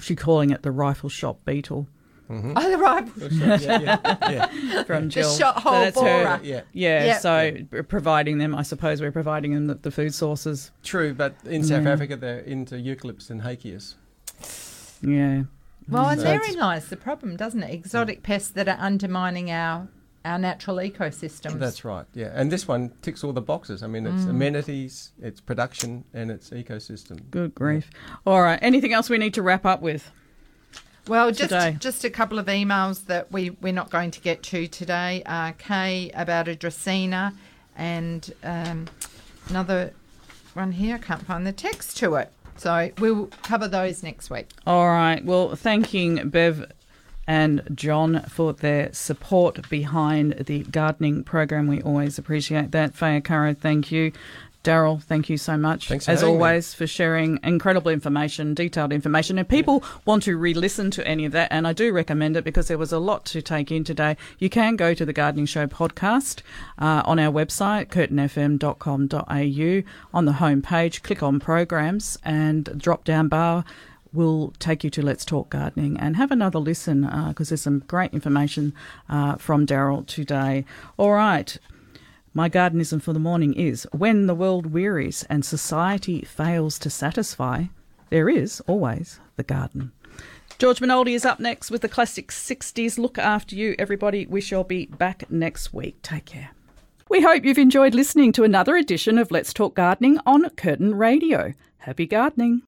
she's calling it the rifle shop beetle. Mm-hmm. Oh, the rifle Yeah, yeah, yeah. From The Jill. shot hole So that's her- Yeah. yeah, Yep. so we're providing them, I suppose we're providing them the, the food sources. True, but in South Yeah. Africa they're into eucalypts and hakeas. Yeah. Well, and So therein it's- lies the problem, doesn't it? Exotic pests that are undermining our our natural ecosystems. That's right. Yeah, and this one ticks all the boxes. I mean, it's Mm. amenities, it's production, and it's ecosystem. Good grief. All right. Anything else we need to wrap up with? Well, just today? just a couple of emails that we we're not going to get to today. Uh, Kay about a Dracaena and um, another one here. I can't find the text to it, so we'll cover those next week. All right. Well, thanking Bev and John for their support behind the gardening program. We always appreciate that. Faye Arcaro, thank you. Daryl, thank you so much, Thanks for as having me. always, for sharing incredible information, detailed information. If people want to re listen to any of that, and I do recommend it because there was a lot to take in today, you can go to the Gardening Show podcast uh, on our website, curtinfm.com.au. On the home page, click on programs, and drop down bar will take you to Let's Talk Gardening and have another listen because there's some great information uh, from Daryl today. All right. My gardenism for the morning is when the world wearies and society fails to satisfy, there is always the garden. George Minoldi is up next with the classic 60s. Look after you, everybody. We shall be back next week. Take care. We hope you've enjoyed listening to another edition of Let's Talk Gardening on Curtin Radio. Happy gardening.